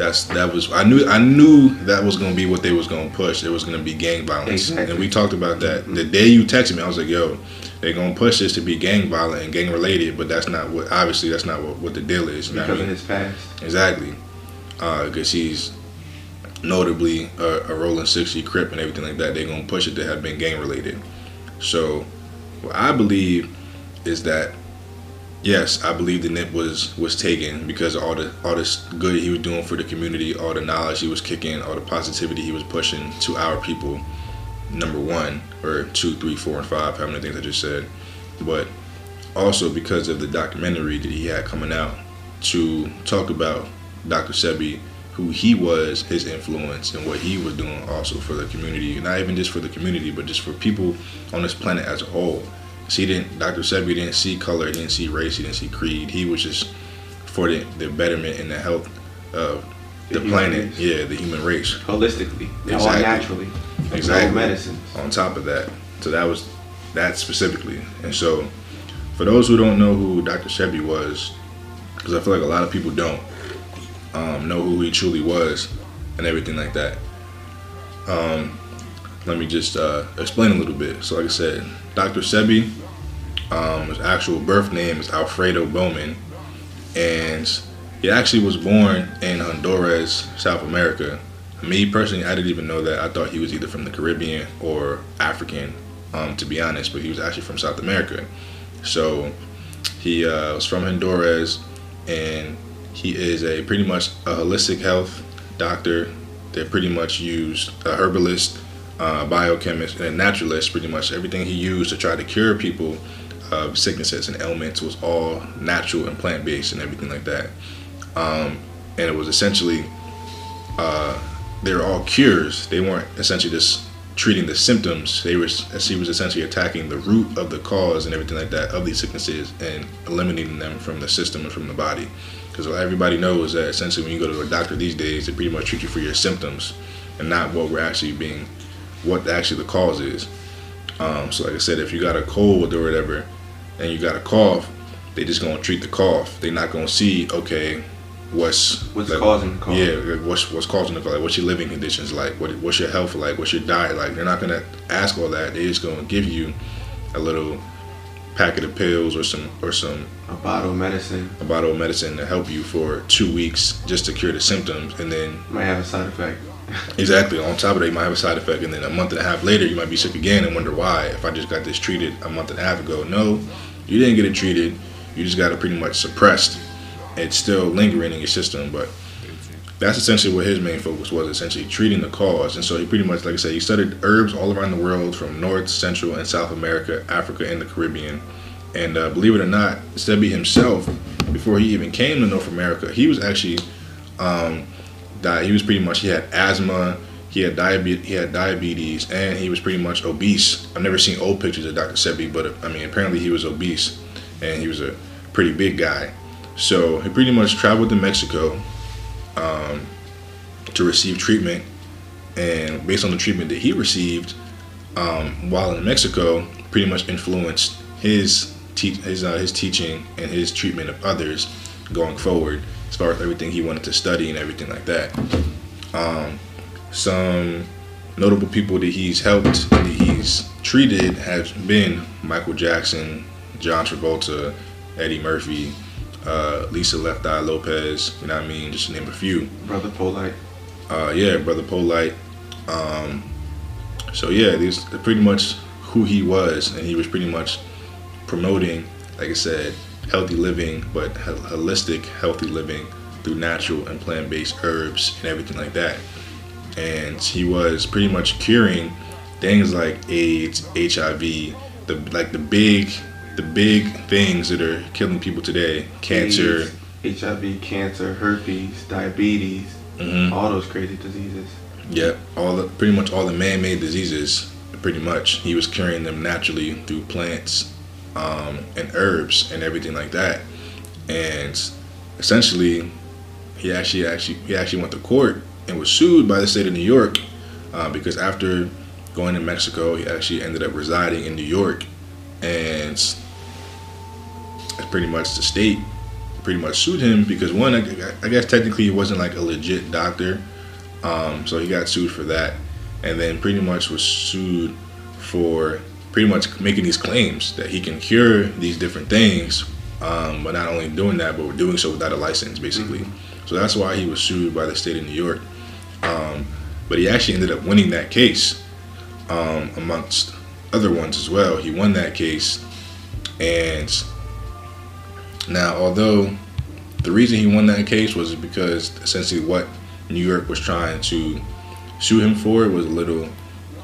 Speaker 1: that's that was I knew I knew that was gonna be what they was gonna push. It was gonna be gang violence,
Speaker 2: Exactly.
Speaker 1: and we talked about that the mm-hmm. day you texted me. I was like, "Yo, they're gonna push this to be gang violent and gang related," but that's not what. Obviously, that's not what, what the deal is. You know what I
Speaker 2: Because
Speaker 1: mean?
Speaker 2: of his past.
Speaker 1: Exactly, uh, because he's notably a, a rolling sixty crip and everything like that. They're gonna push it to have been gang related. So, what I believe is that yes, I believe the nip was was taken because all the all this good he was doing for the community, all the knowledge he was kicking, all the positivity he was pushing to our people. Number one or two, three, four, and five, how many things I just said, but also because of the documentary that he had coming out to talk about Dr. Sebi, who he was, his influence, and what he was doing also for the community. Not even just for the community, but just for people on this planet as a whole. 'Cause he didn't, Dr. Sebi didn't see color, he didn't see race, he didn't see creed. He was just for the, the betterment and the health of the,
Speaker 2: The
Speaker 1: planet.
Speaker 2: race.
Speaker 1: Yeah, the human race.
Speaker 2: Holistically. All naturally.
Speaker 1: Exactly.
Speaker 2: No medicine.
Speaker 1: on top of that. So that was that specifically. And so, for those who don't know who Dr. Sebi was, because I feel like a lot of people don't um, know who he truly was and everything like that. Um, let me just uh, explain a little bit. So, like I said, Dr. Sebi, um, his actual birth name is Alfredo Bowman, and he actually was born in Honduras, South America. Me personally, I didn't even know that. I thought he was either from the Caribbean or African, um, to be honest. But he was actually from South America. So he uh, was from Honduras, and he is a pretty much a holistic health doctor. They pretty much used a herbalist, uh, biochemist, and a naturalist. Pretty much everything he used to try to cure people of sicknesses and ailments was all natural and plant based and everything like that. Um, and it was essentially uh, they were all cures. They weren't essentially just treating the symptoms. They were he was essentially attacking the root of the cause and everything like that of these sicknesses and eliminating them from the system and from the body. Because everybody knows that essentially when you go to a doctor these days, they pretty much treat you for your symptoms and not what we're actually being, what actually the cause is. Um, so like I said, if you got a cold or whatever, and you got a cough, they just gonna treat the cough. They're not gonna see okay what's
Speaker 2: what's
Speaker 1: like,
Speaker 2: causing the cough.
Speaker 1: Yeah, what's what's causing the cough? Like what's your living conditions like? What what's your health like? What's your diet like? They're not gonna ask all that. They're just gonna give you a little packet of pills or some or some
Speaker 2: a bottle of medicine.
Speaker 1: A bottle of medicine to help you for two weeks just to cure the symptoms, and then
Speaker 2: might have a side effect. *laughs*
Speaker 1: exactly. On top of that, you might have a side effect, and then a month and a half later, you might be sick again and wonder why. If I just got this treated a month and a half ago, no, you didn't get it treated. You just got it pretty much suppressed it's still lingering in your system. But that's essentially what his main focus was, essentially treating the cause. And so he pretty much, like I said, he studied herbs all around the world from North, Central, and South America, Africa, and the Caribbean. And uh, believe it or not, Sebi himself, before he even came to North America, he was actually um. He was pretty much he had asthma, he had diabetes, he had diabetes, and he was pretty much obese. I've never seen old pictures of Dr. Sebi, but I mean, apparently he was obese, and he was a pretty big guy. So he pretty much traveled to Mexico um, to receive treatment, and based on the treatment that he received um, while in Mexico, pretty much influenced his te- his uh, his teaching and his treatment of others going forward, as far as everything he wanted to study and everything like that. Um, some notable people that he's helped, that he's treated, have been Michael Jackson, John Travolta, Eddie Murphy, uh, Lisa Left Eye Lopez, you know what I mean? Just to name a few.
Speaker 2: Brother Polite.
Speaker 1: Uh, yeah, Brother Polite. Um, so yeah, these pretty much who he was, and he was pretty much promoting, like I said, healthy living, but holistic healthy living through natural and plant-based herbs and everything like that. And he was pretty much curing things like AIDS, HIV, the like the big the big things that are killing people today. Cancer.
Speaker 2: AIDS, hiv cancer herpes diabetes mm-hmm. all those crazy diseases.
Speaker 1: Yeah all the pretty much all the man-made diseases pretty much. He was curing them naturally through plants um, and herbs and everything like that. And essentially he actually actually he actually went to court and was sued by the state of new york uh, because after going to mexico he actually ended up residing in new york and pretty much the state pretty much sued him because one, I, I guess technically he wasn't like a legit doctor, um, so he got sued for that, and then pretty much was sued for pretty much making these claims that he can cure these different things, um, but not only doing that, but doing so without a license, basically. Mm-hmm. So that's why he was sued by the state of New York. Um, but he actually ended up winning that case, um, amongst other ones as well. He won that case, and now, although the reason he won that case was because essentially what New York was trying to sue him for was a little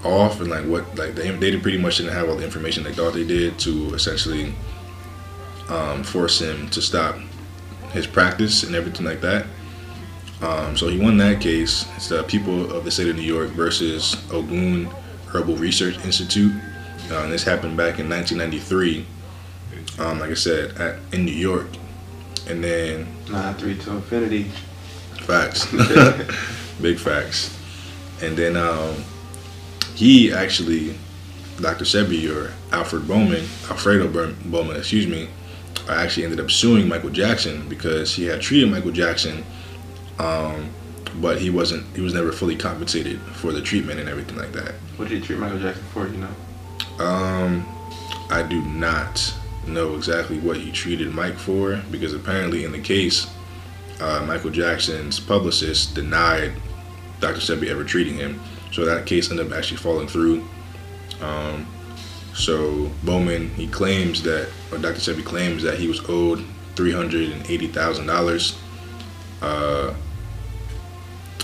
Speaker 1: off, and like what like they they pretty much didn't have all the information they thought they did to essentially um, force him to stop his practice and everything like that. Um, so he won that case. It's the people of the state of New York versus Ogun Herbal Research Institute. Uh, this happened back in 1993 um, like I said, at, in New York, and then
Speaker 2: nine three to infinity.
Speaker 1: Facts, *laughs* *laughs* big facts, and then um, he actually, Dr. Sebi or Alfred Bowman, Alfredo Bowman, excuse me, actually ended up suing Michael Jackson because he had treated Michael Jackson, um, but he wasn't. He was never fully compensated for the treatment and everything like that.
Speaker 2: What did he treat Michael Jackson for? You
Speaker 1: know? Um, I do not know exactly what he treated Mike for because apparently in the case, uh, Michael Jackson's publicist denied Dr. Sebi ever treating him. So that case ended up actually falling through. Um, so Bowman, he claims that, or Dr. Sebi claims that he was owed $380,000 Uh,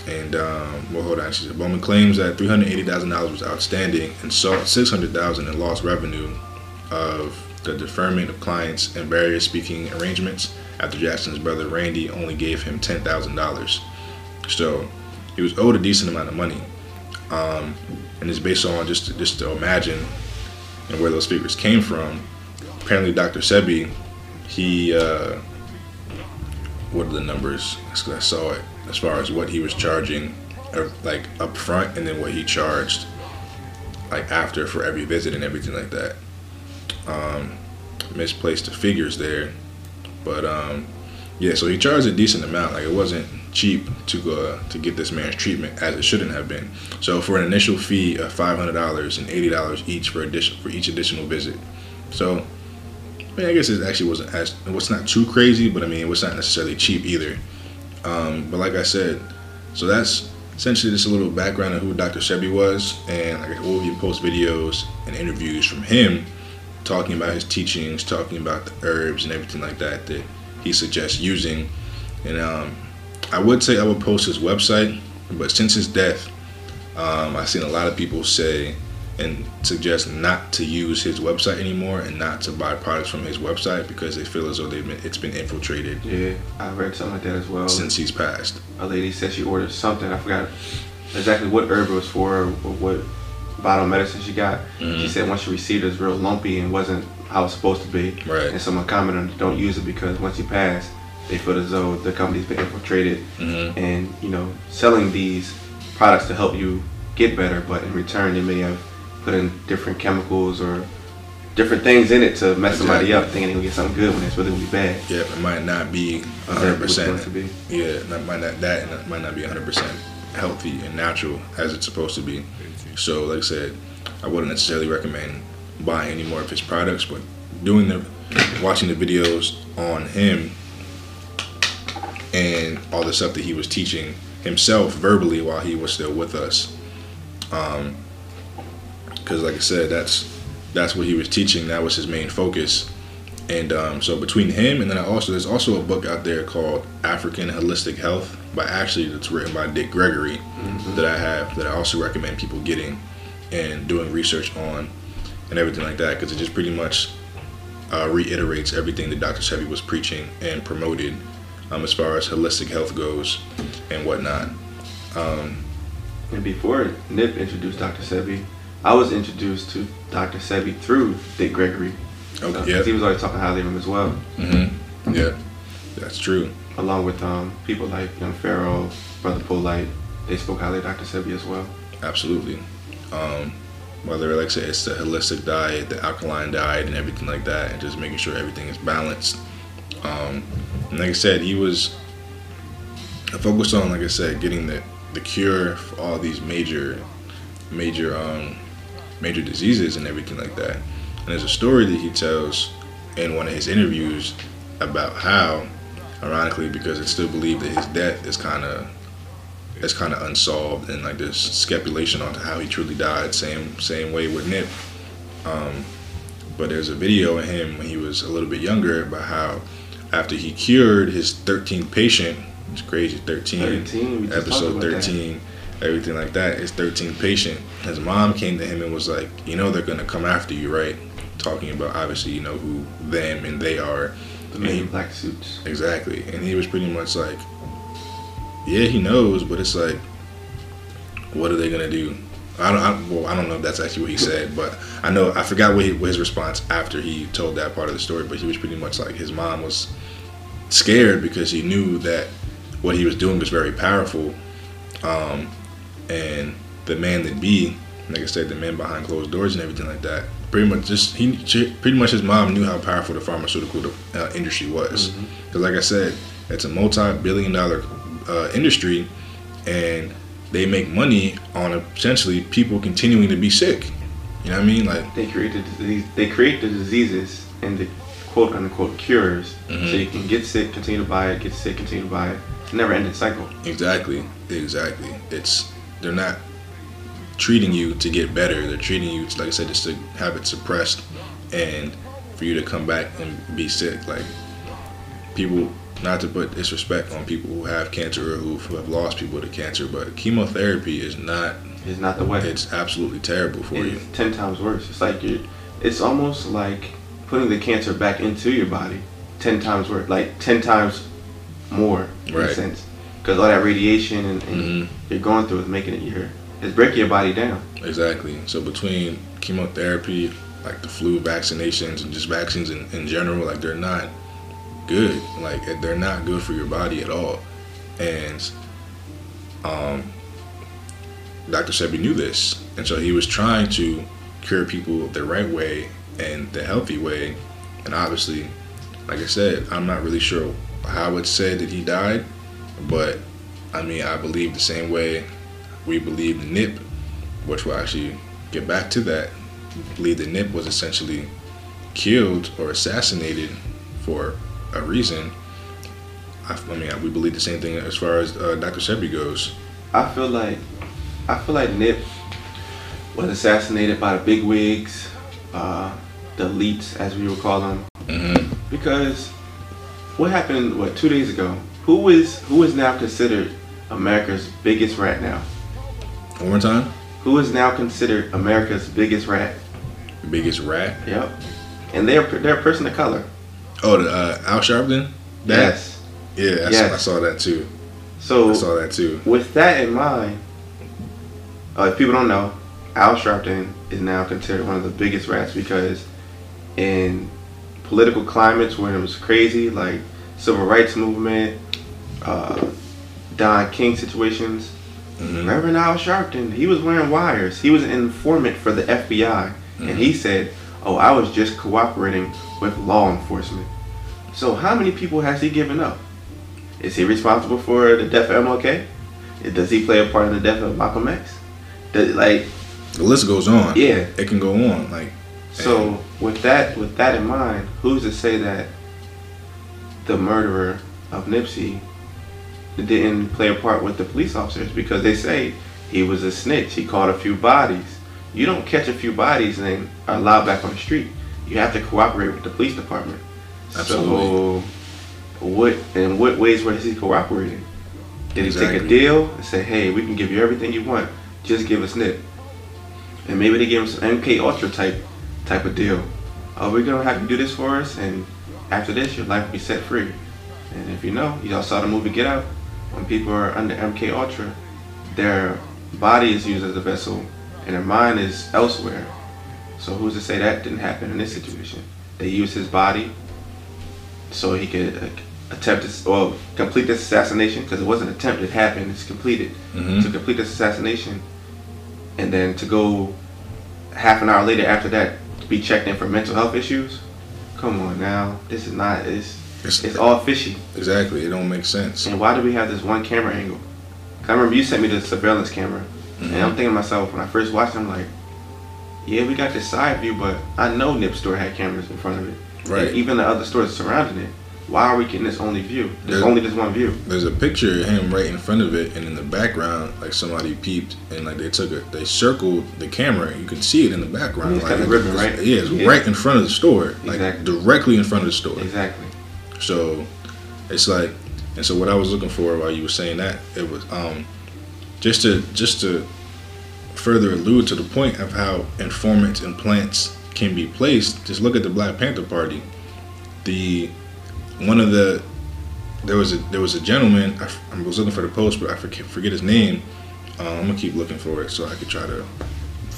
Speaker 1: and um, well, hold on. She said Bowman claims that three hundred eighty thousand dollars was outstanding and hundred thousand in lost revenue of the deferment of clients and various speaking arrangements after Jackson's brother Randy only gave him ten thousand dollars. So he was owed a decent amount of money, um, and it's based on just just to imagine and where those figures came from. Apparently, Dr. Sebi, he uh, what are the numbers? I saw it as far as what he was charging, uh, like up front, and then what he charged like after for every visit and everything like that. Um, misplaced the figures there, but um, yeah. So he charged a decent amount. Like it wasn't cheap to go to get this man's treatment as it shouldn't have been. So for an initial fee of five hundred dollars and eighty dollars each for addition for each additional visit. So I mean, I guess it actually wasn't as it was not too crazy, but I mean, it was not necessarily cheap either. Um, but like I said, so that's essentially just a little background of who Dr. Sebi was, and like we'll be post videos and interviews from him, talking about his teachings, talking about the herbs and everything like that that he suggests using. And um, I would say I would post his website, but since his death, um, I've seen a lot of people say and suggest not to use his website anymore and not to buy products from his website because they feel as though they've been it's been infiltrated.
Speaker 2: Yeah, I've read something like that as well.
Speaker 1: Since he's passed,
Speaker 2: a lady said she ordered something. I forgot exactly what herb it was for or what bottle of medicine she got. Mm-hmm. She said once she received it, it was real lumpy and wasn't how it's supposed to be.
Speaker 1: Right.
Speaker 2: And someone commented, "Don't use it because once you pass, they feel as though the company's been infiltrated
Speaker 1: mm-hmm.
Speaker 2: and you know selling these products to help you get better, but in return they may have put in different chemicals or different things in it to mess exactly. somebody up, thinking they're gonna get something good when it's really gonna be bad.
Speaker 1: Yeah, it might not be 100. percent Yeah, that might not that might not be 100 percent healthy and natural as it's supposed to be. So, like I said, I wouldn't necessarily recommend buying any more of his products, but doing the watching the videos on him and all the stuff that he was teaching himself verbally while he was still with us. Um, because like I said, that's that's what he was teaching. That was his main focus. And um, so between him and then I also there's also a book out there called African Holistic Health by actually that's written by Dick Gregory mm-hmm. that I have that I also recommend people getting and doing research on and everything like that because it just pretty much uh, reiterates everything that Dr. Sebi was preaching and promoted um, as far as holistic health goes and whatnot. Um,
Speaker 2: and before Nip introduced Dr. Sebi, I was introduced to Dr. Sebi through Dick Gregory.
Speaker 1: Okay. Uh, yeah.
Speaker 2: He was always talking highly of him as well.
Speaker 1: Mm-hmm. Yeah, that's true.
Speaker 2: Along with um, people like Young Pharaoh, Brother Polite, they spoke highly of Dr. Sebi as well.
Speaker 1: Absolutely. Um, whether like I said, it's the holistic diet, the alkaline diet, and everything like that, and just making sure everything is balanced. Um, and like I said, he was focused on, like I said, getting the the cure for all these major major um, major diseases and everything like that. And there's a story that he tells in one of his interviews about how, ironically, because it's still believed that his death is kind of is kind of unsolved and like there's speculation on how he truly died. Same same way with Nip. Um, but there's a video of him when he was a little bit younger about how after he cured his 13th patient, it's crazy, 13, 13 episode 13 everything like that. His 13th patient, his mom came to him and was like, you know, they're gonna come after you, right? Talking about obviously, you know, who them and they are.
Speaker 2: The men in black suits.
Speaker 1: Exactly, and he was pretty much like, yeah, he knows, but it's like, what are they gonna do? I don't. I, well, I don't know if that's actually what he said, but I know I forgot what, he, what his response after he told that part of the story. But he was pretty much like his mom was scared because he knew that what he was doing was very powerful, um, and the man that be, like I said, the man behind closed doors and everything like that. Pretty much, just he, pretty much his mom knew how powerful the pharmaceutical uh, industry was. Because, mm-hmm. like I said, it's a multi-billion-dollar uh, industry, and they make money on essentially people continuing to be sick. You know what I mean? Like
Speaker 2: they create the disease, they create the diseases and the quote unquote cures, mm-hmm. so you can get sick, continue to buy it, get sick, continue to buy it. Never ending cycle.
Speaker 1: Exactly, exactly. It's they're not treating you to get better. They're treating you, like I said, just to have it suppressed and for you to come back and be sick. Like people not to put disrespect on people who have cancer or who, have lost people to cancer, but chemotherapy is not.
Speaker 2: It's not the way.
Speaker 1: It's absolutely terrible for
Speaker 2: it's
Speaker 1: you.
Speaker 2: ten times worse. It's like you. It's almost like putting the cancer back into your body. Ten times worse. Like ten times more. In
Speaker 1: Right.
Speaker 2: a sense. Because all that radiation and, and
Speaker 1: hmm
Speaker 2: you're going through is making it your. It's breaking your body down.
Speaker 1: Exactly. So between chemotherapy, like the flu vaccinations and just vaccines in, in general, like they're not good. Like they're not good for your body at all. And um, Dr. Sebi knew this, and so he was trying to cure people the right way and the healthy way. And obviously, like I said, I'm not really sure how it's said that he died, but I mean, I believe the same way we believe the Nip, which we'll actually get back to that. Believe the Nip was essentially killed or assassinated for a reason. I, I mean, we believe the same thing as far as uh, Dr. Sebi goes.
Speaker 2: I feel like I feel like Nip was assassinated by the big wigs, uh, the elites as we would call them,
Speaker 1: hmm
Speaker 2: because what happened what two days ago? Who is who is now considered America's biggest rat now?
Speaker 1: One more time.
Speaker 2: Who is now considered America's biggest rat?
Speaker 1: The biggest rat.
Speaker 2: Yep. And they're they're a person of color.
Speaker 1: Oh, the, uh, Al Sharpton. That?
Speaker 2: Yes.
Speaker 1: Yeah, I,
Speaker 2: Yes.
Speaker 1: saw, I saw that too.
Speaker 2: So
Speaker 1: I saw that too.
Speaker 2: with that in mind, uh, if people don't know, Al Sharpton is now considered one of the biggest rats because in political climates where it was crazy, like civil rights movement, uh, Don King situations,
Speaker 1: hmm
Speaker 2: Reverend Al Sharpton, he was wearing wires. He was an informant for the FBI, and he said, "Oh, I was just cooperating with law enforcement." So, how many people has he given up? Is he responsible for the death of MLK? Does he play a part in the death of Malcolm X? Does, like,
Speaker 1: The list goes on.
Speaker 2: yeah.
Speaker 1: It can go on. Like,
Speaker 2: So, with that, with that in mind, who's to say that the murderer of Nipsey didn't play a part with the police officers? Because they say he was a snitch. He caught a few bodies. You don't catch a few bodies and then are allowed back on the street. You have to cooperate with the police department.
Speaker 1: Absolutely.
Speaker 2: So, what in what ways was he cooperating? Did he take a deal and say, "Hey, we can give you everything you want, just give us Nip"? And maybe they gave him some MK Ultra type type of deal. Oh, we're gonna have you do this for us, and after this, your life will be set free. And if you know, y'all saw the movie Get Out. When people are under MK Ultra, their body is used as a vessel, and their mind is elsewhere. So who's to say that didn't happen in this situation? They used his body so he could uh, attempt this, well, complete this assassination because it wasn't an attempt; it happened. It's completed
Speaker 1: mhm.
Speaker 2: to complete this assassination, and then to go half an hour later after that to be checked in for mental health issues. Come on now, this is not it's
Speaker 1: It's,
Speaker 2: it's all fishy.
Speaker 1: exactly. It don't make sense.
Speaker 2: And why do we have this one camera angle? I remember you sent me the surveillance camera, and I'm mm-hmm. thinking to myself when I first watched, it, I'm like, yeah, we got this side view, but I know Nip store had cameras in front of it,
Speaker 1: Right.
Speaker 2: And even the other stores surrounding it. Why are we getting this only view? There's
Speaker 1: Yeah.
Speaker 2: only this one view.
Speaker 1: There's a picture of him right in front of it, and in the background, like somebody peeped and like they took it, they circled the camera. You could see it in the background.
Speaker 2: It's
Speaker 1: like
Speaker 2: ribbon, right?
Speaker 1: Yeah, it's
Speaker 2: Yeah.
Speaker 1: right in front of the store, like
Speaker 2: Exactly.
Speaker 1: directly in front of the store.
Speaker 2: Exactly.
Speaker 1: So it's like, and so what I was looking for while you were saying that it was um, just to just to further allude to the point of how informants and plants can be placed. Just look at the Black Panther Party. The one of the there was a there was a gentleman I was looking for the post, but I forget, forget his name. Um, I'm gonna keep looking for it so I could try to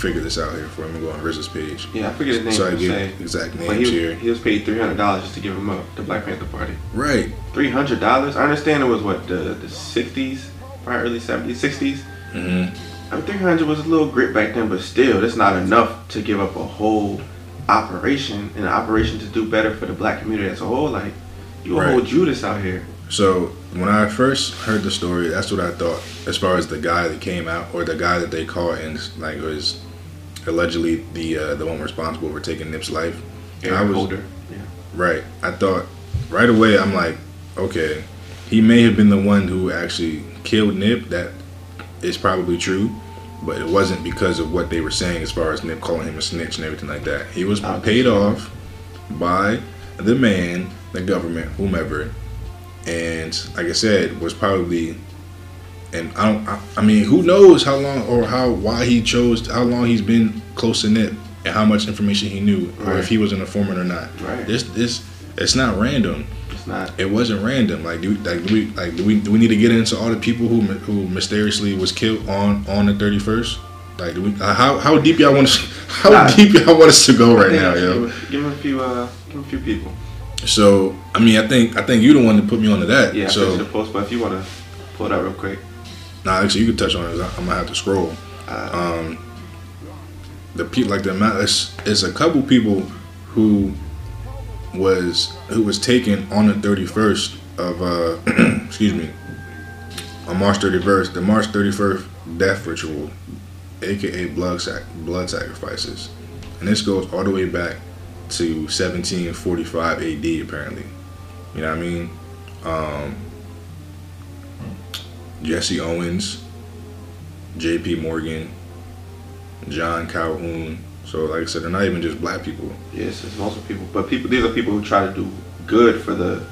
Speaker 1: figure this out here for him. I'm go on Riz's page.
Speaker 2: Yeah, I forget his name.
Speaker 1: So I get exact
Speaker 2: But
Speaker 1: names
Speaker 2: he,
Speaker 1: here.
Speaker 2: he was paid three hundred dollars just to give him up. The Black Panther Party.
Speaker 1: Right.
Speaker 2: Three hundred dollars. I understand it was what the the sixties, probably early seventies, sixties.
Speaker 1: hmm
Speaker 2: I mean, three hundred was a little grit back then, but still, that's not enough to give up a whole operation and an operation to do better for the black community as a whole. Like you a
Speaker 1: Right.
Speaker 2: whole Judas out here.
Speaker 1: So when I first heard the story, that's what I thought. As far as the guy that came out, or the guy that they caught and like was allegedly the uh, the one responsible for taking Nip's life. And I was
Speaker 2: Holder. Yeah.
Speaker 1: right. I thought right away. I'm like, okay, he may have been the one who actually killed Nip. That is probably true, but it wasn't because of what they were saying as far as Nip calling him a snitch and everything like that. He was paid off by the man, the government, whomever, and like I said, was probably. And I don't. I, I mean, who knows how long or how why he chose how long he's been close to Nip and how much information he knew or if he was an informant or not.
Speaker 2: Right.
Speaker 1: This this it's not random.
Speaker 2: It's not.
Speaker 1: It wasn't random. Like do we, like do we like do we do we need to get into all the people who who mysteriously was killed on on the thirty first? Like do we uh, how how deep y'all want us, *laughs* how
Speaker 2: Nah.
Speaker 1: deep y'all want us to go right now,
Speaker 2: give,
Speaker 1: yo?
Speaker 2: give him a few. Uh, give him a few people.
Speaker 1: So I mean I think I think you the one that put me onto that.
Speaker 2: Yeah.
Speaker 1: So
Speaker 2: the post, but if you want to pull it up real quick.
Speaker 1: Nah, actually you could touch on it. I'm gonna have to scroll.
Speaker 2: Uh,
Speaker 1: Um, the people like the amount it's, it's a couple people who was who was taken on the 31st of uh *clears throat* excuse me on March 31st the March 31st death ritual aka blood sac- blood sacrifices and this goes all the way back to 1745 AD apparently you know what I mean um Jesse Owens JP Morgan John Calhoun. So like I said, they're not even just black people.
Speaker 2: yes, it's multiple people, but people. These are people who try to do good for the,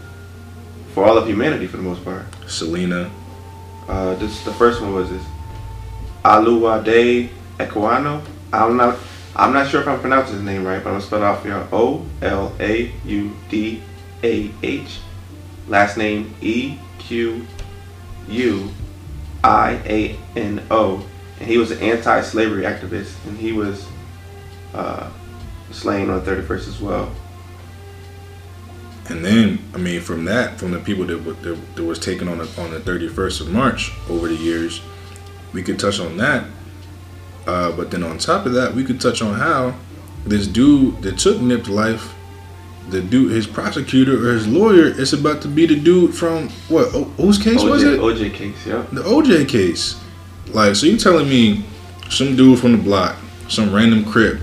Speaker 2: for all of humanity for the most part.
Speaker 1: Selena,
Speaker 2: Uh, this the first one was this Aluwade Ekwano. I'm not I'm not sure if I'm pronouncing his name right, but I'm gonna spell it out for y'all. O L A U D A H. Last name E Q U I A N O. And he was an anti-slavery activist, and he was uh, slain on the 31st as well.
Speaker 1: and then I mean from that, from the people that that, that was taken on the on the 31st of March over the years, we could touch on that. Uh, but then on top of that, we could touch on how this dude that took Nip's life, the dude, his prosecutor or his lawyer, is about to be the dude from what? O, whose case was
Speaker 2: OJ,
Speaker 1: it?
Speaker 2: OJ case, yeah.
Speaker 1: The OJ case. Like, so you telling me some dude from the block, some random crip,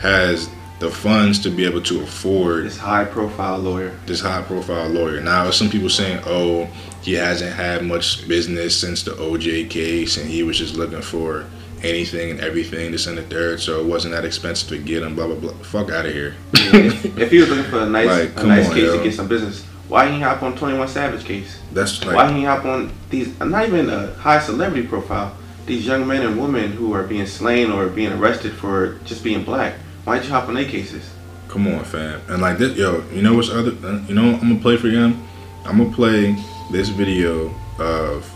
Speaker 1: has the funds to be able to afford
Speaker 2: This high-profile lawyer.
Speaker 1: this high profile lawyer. Now, some people saying, oh, he hasn't had much business since the OJ case and he was just looking for anything and everything, this and the third, so it wasn't that expensive to get him, blah, blah, blah. Fuck out of here.
Speaker 2: if, he was looking for a nice,
Speaker 1: Like,
Speaker 2: a nice
Speaker 1: on,
Speaker 2: case
Speaker 1: yo.
Speaker 2: to get some business, why he hop on Twenty One Savage case?
Speaker 1: That's
Speaker 2: why
Speaker 1: like,
Speaker 2: he hop on these? Not even a high celebrity profile. These young men and women who are being slain or being arrested for just being black. Why'd you hop on their cases?
Speaker 1: come on, fam. And like this, yo, you know what's other, uh, you know what I'm gonna play for them? I'm gonna play this video of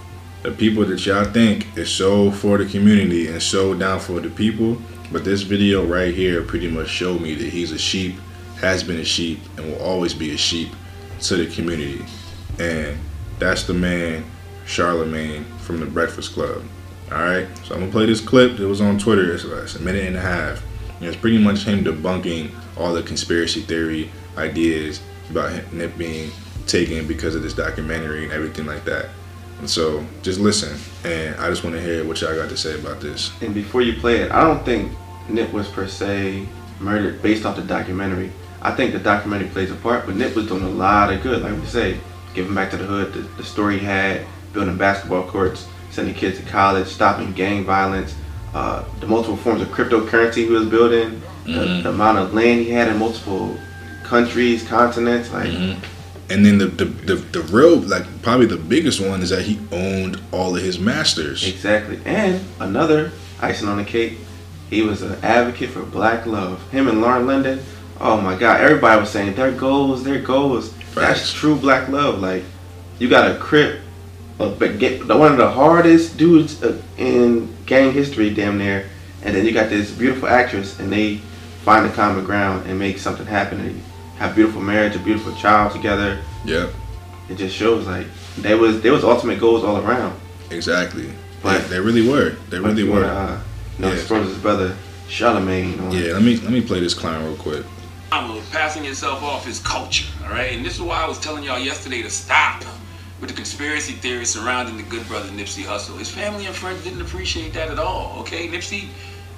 Speaker 1: the people that y'all think is so for the community and so down for the people. But this video right here pretty much showed me that he's a sheep, has been a sheep, and will always be a sheep to the community. And that's the man, Charlemagne from the Breakfast Club. All right, so I'm gonna play this clip that was on Twitter. It's, it's a minute and a half. And it's pretty much him debunking all the conspiracy theory ideas about Nip being taken because of this documentary and everything like that. And so just listen, and I just want to hear what y'all got to say about this.
Speaker 2: And before you play it, I don't think Nip was per se murdered based off the documentary. I think the documentary plays a part, but Nip was doing a lot of good. Like we say, giving back to the hood, the, the story he had, building basketball courts, sending kids to college, stopping gang violence, uh, the multiple forms of cryptocurrency he was building, the,
Speaker 1: Mhm.
Speaker 2: the amount of land he had in multiple countries, continents. Like,
Speaker 1: And then the, the the the real like probably the biggest one is that he owned all of his masters.
Speaker 2: Exactly. And another icing on the cake, he was an advocate for black love. Him and Lauren London, oh my God, everybody was saying, there goes, there goes. That's true black love. Like, you got a crip, a, big- get- one of the hardest dudes uh, in gang history, damn near, and then you got this beautiful actress, and they find a common ground and make something happen and have beautiful marriage, a beautiful child together.
Speaker 1: Yep,
Speaker 2: It just shows like there was there was ultimate goals all around.
Speaker 1: exactly.
Speaker 2: But-
Speaker 1: They, they really were. They really were.
Speaker 2: wanna, uh, you know,
Speaker 1: Yeah.
Speaker 2: expose his brother Charlemagne. On,
Speaker 1: Yeah, let me let me play this clown real quick.
Speaker 3: Obama, passing yourself off is culture, all right? And this is why I was telling y'all yesterday to stop with the conspiracy theories surrounding the good brother Nipsey Hussle. His family and friends didn't appreciate that at all, okay? Nipsey,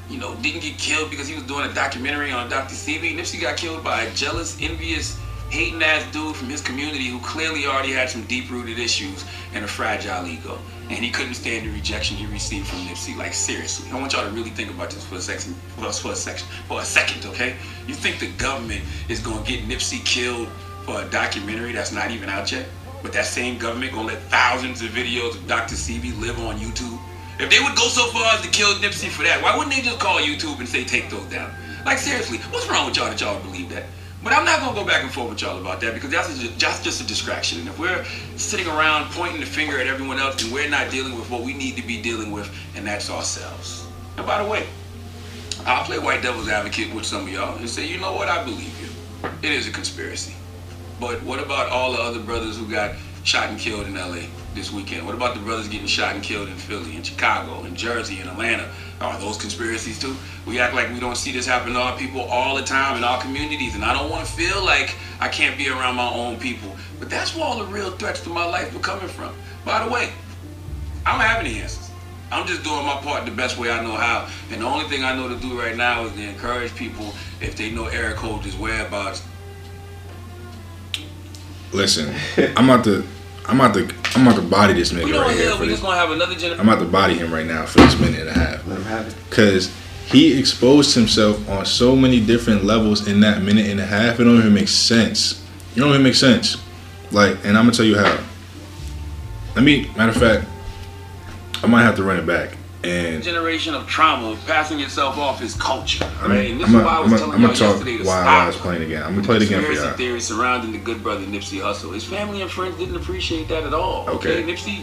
Speaker 3: you know, didn't get killed because he was doing a documentary on Dr. Sebi. Nipsey got killed by a jealous, envious, hating ass dude from his community who clearly already had some deep rooted issues and a fragile ego. And he couldn't stand the rejection he received from Nipsey. Like seriously, I want y'all to really think about this for a second. For a second, for a second, okay? You think the government is gonna get Nipsey killed for a documentary that's not even out yet? But that same government gonna let thousands of videos of Dr. Sebi live on YouTube? If they would go so far as to kill Nipsey for that, why wouldn't they just call YouTube and say take those down? Like seriously, what's wrong with y'all that y'all believe that? But I'm not gonna go back and forth with y'all about that because that's just, that's just a distraction. And if we're sitting around pointing the finger at everyone else, then we're not dealing with what we need to be dealing with, and that's ourselves. And by the way, I'll play white devil's advocate with some of y'all and say, you know what, I believe you. It is a conspiracy. But what about all the other brothers who got shot and killed in LA this weekend? What about the brothers getting shot and killed in Philly, in Chicago, in Jersey, in Atlanta? Are those conspiracies too? We act like we don't see this happen to our people all the time in our communities, and I don't want to feel like I can't be around my own people. But that's where all the real threats to my life are coming from. By the way, I don't have any answers. I'm just doing my part the best way I know how. And the only thing I know to do right now is to encourage people, if they know Eric Holder's whereabouts,
Speaker 1: Listen, I'm about to, I'm about to, I'm about to body this nigga right here for
Speaker 3: we
Speaker 1: this.
Speaker 3: just gonna have another generation.
Speaker 1: I'm about to body him right now for this minute and a half.
Speaker 2: Let him have it.
Speaker 1: Cause he exposed himself on so many different levels in that minute and a half. It don't even make sense. It don't even make sense. Like, and I'm gonna tell you how. Let me, matter of fact, I might have to run it back. And
Speaker 3: generation of trauma passing itself off as culture,
Speaker 1: I'm,
Speaker 3: right? And this
Speaker 1: I'm,
Speaker 3: is
Speaker 1: gonna-
Speaker 3: why I was telling
Speaker 1: I'm
Speaker 3: y'all yesterday to
Speaker 1: while
Speaker 3: stop.
Speaker 1: I was playing again. I'm gonna play it again for y'all.
Speaker 3: theory surrounding the good brother Nipsey Hussle. His family and friends didn't appreciate that at all.
Speaker 1: Okay.
Speaker 3: Okay, Nipsey,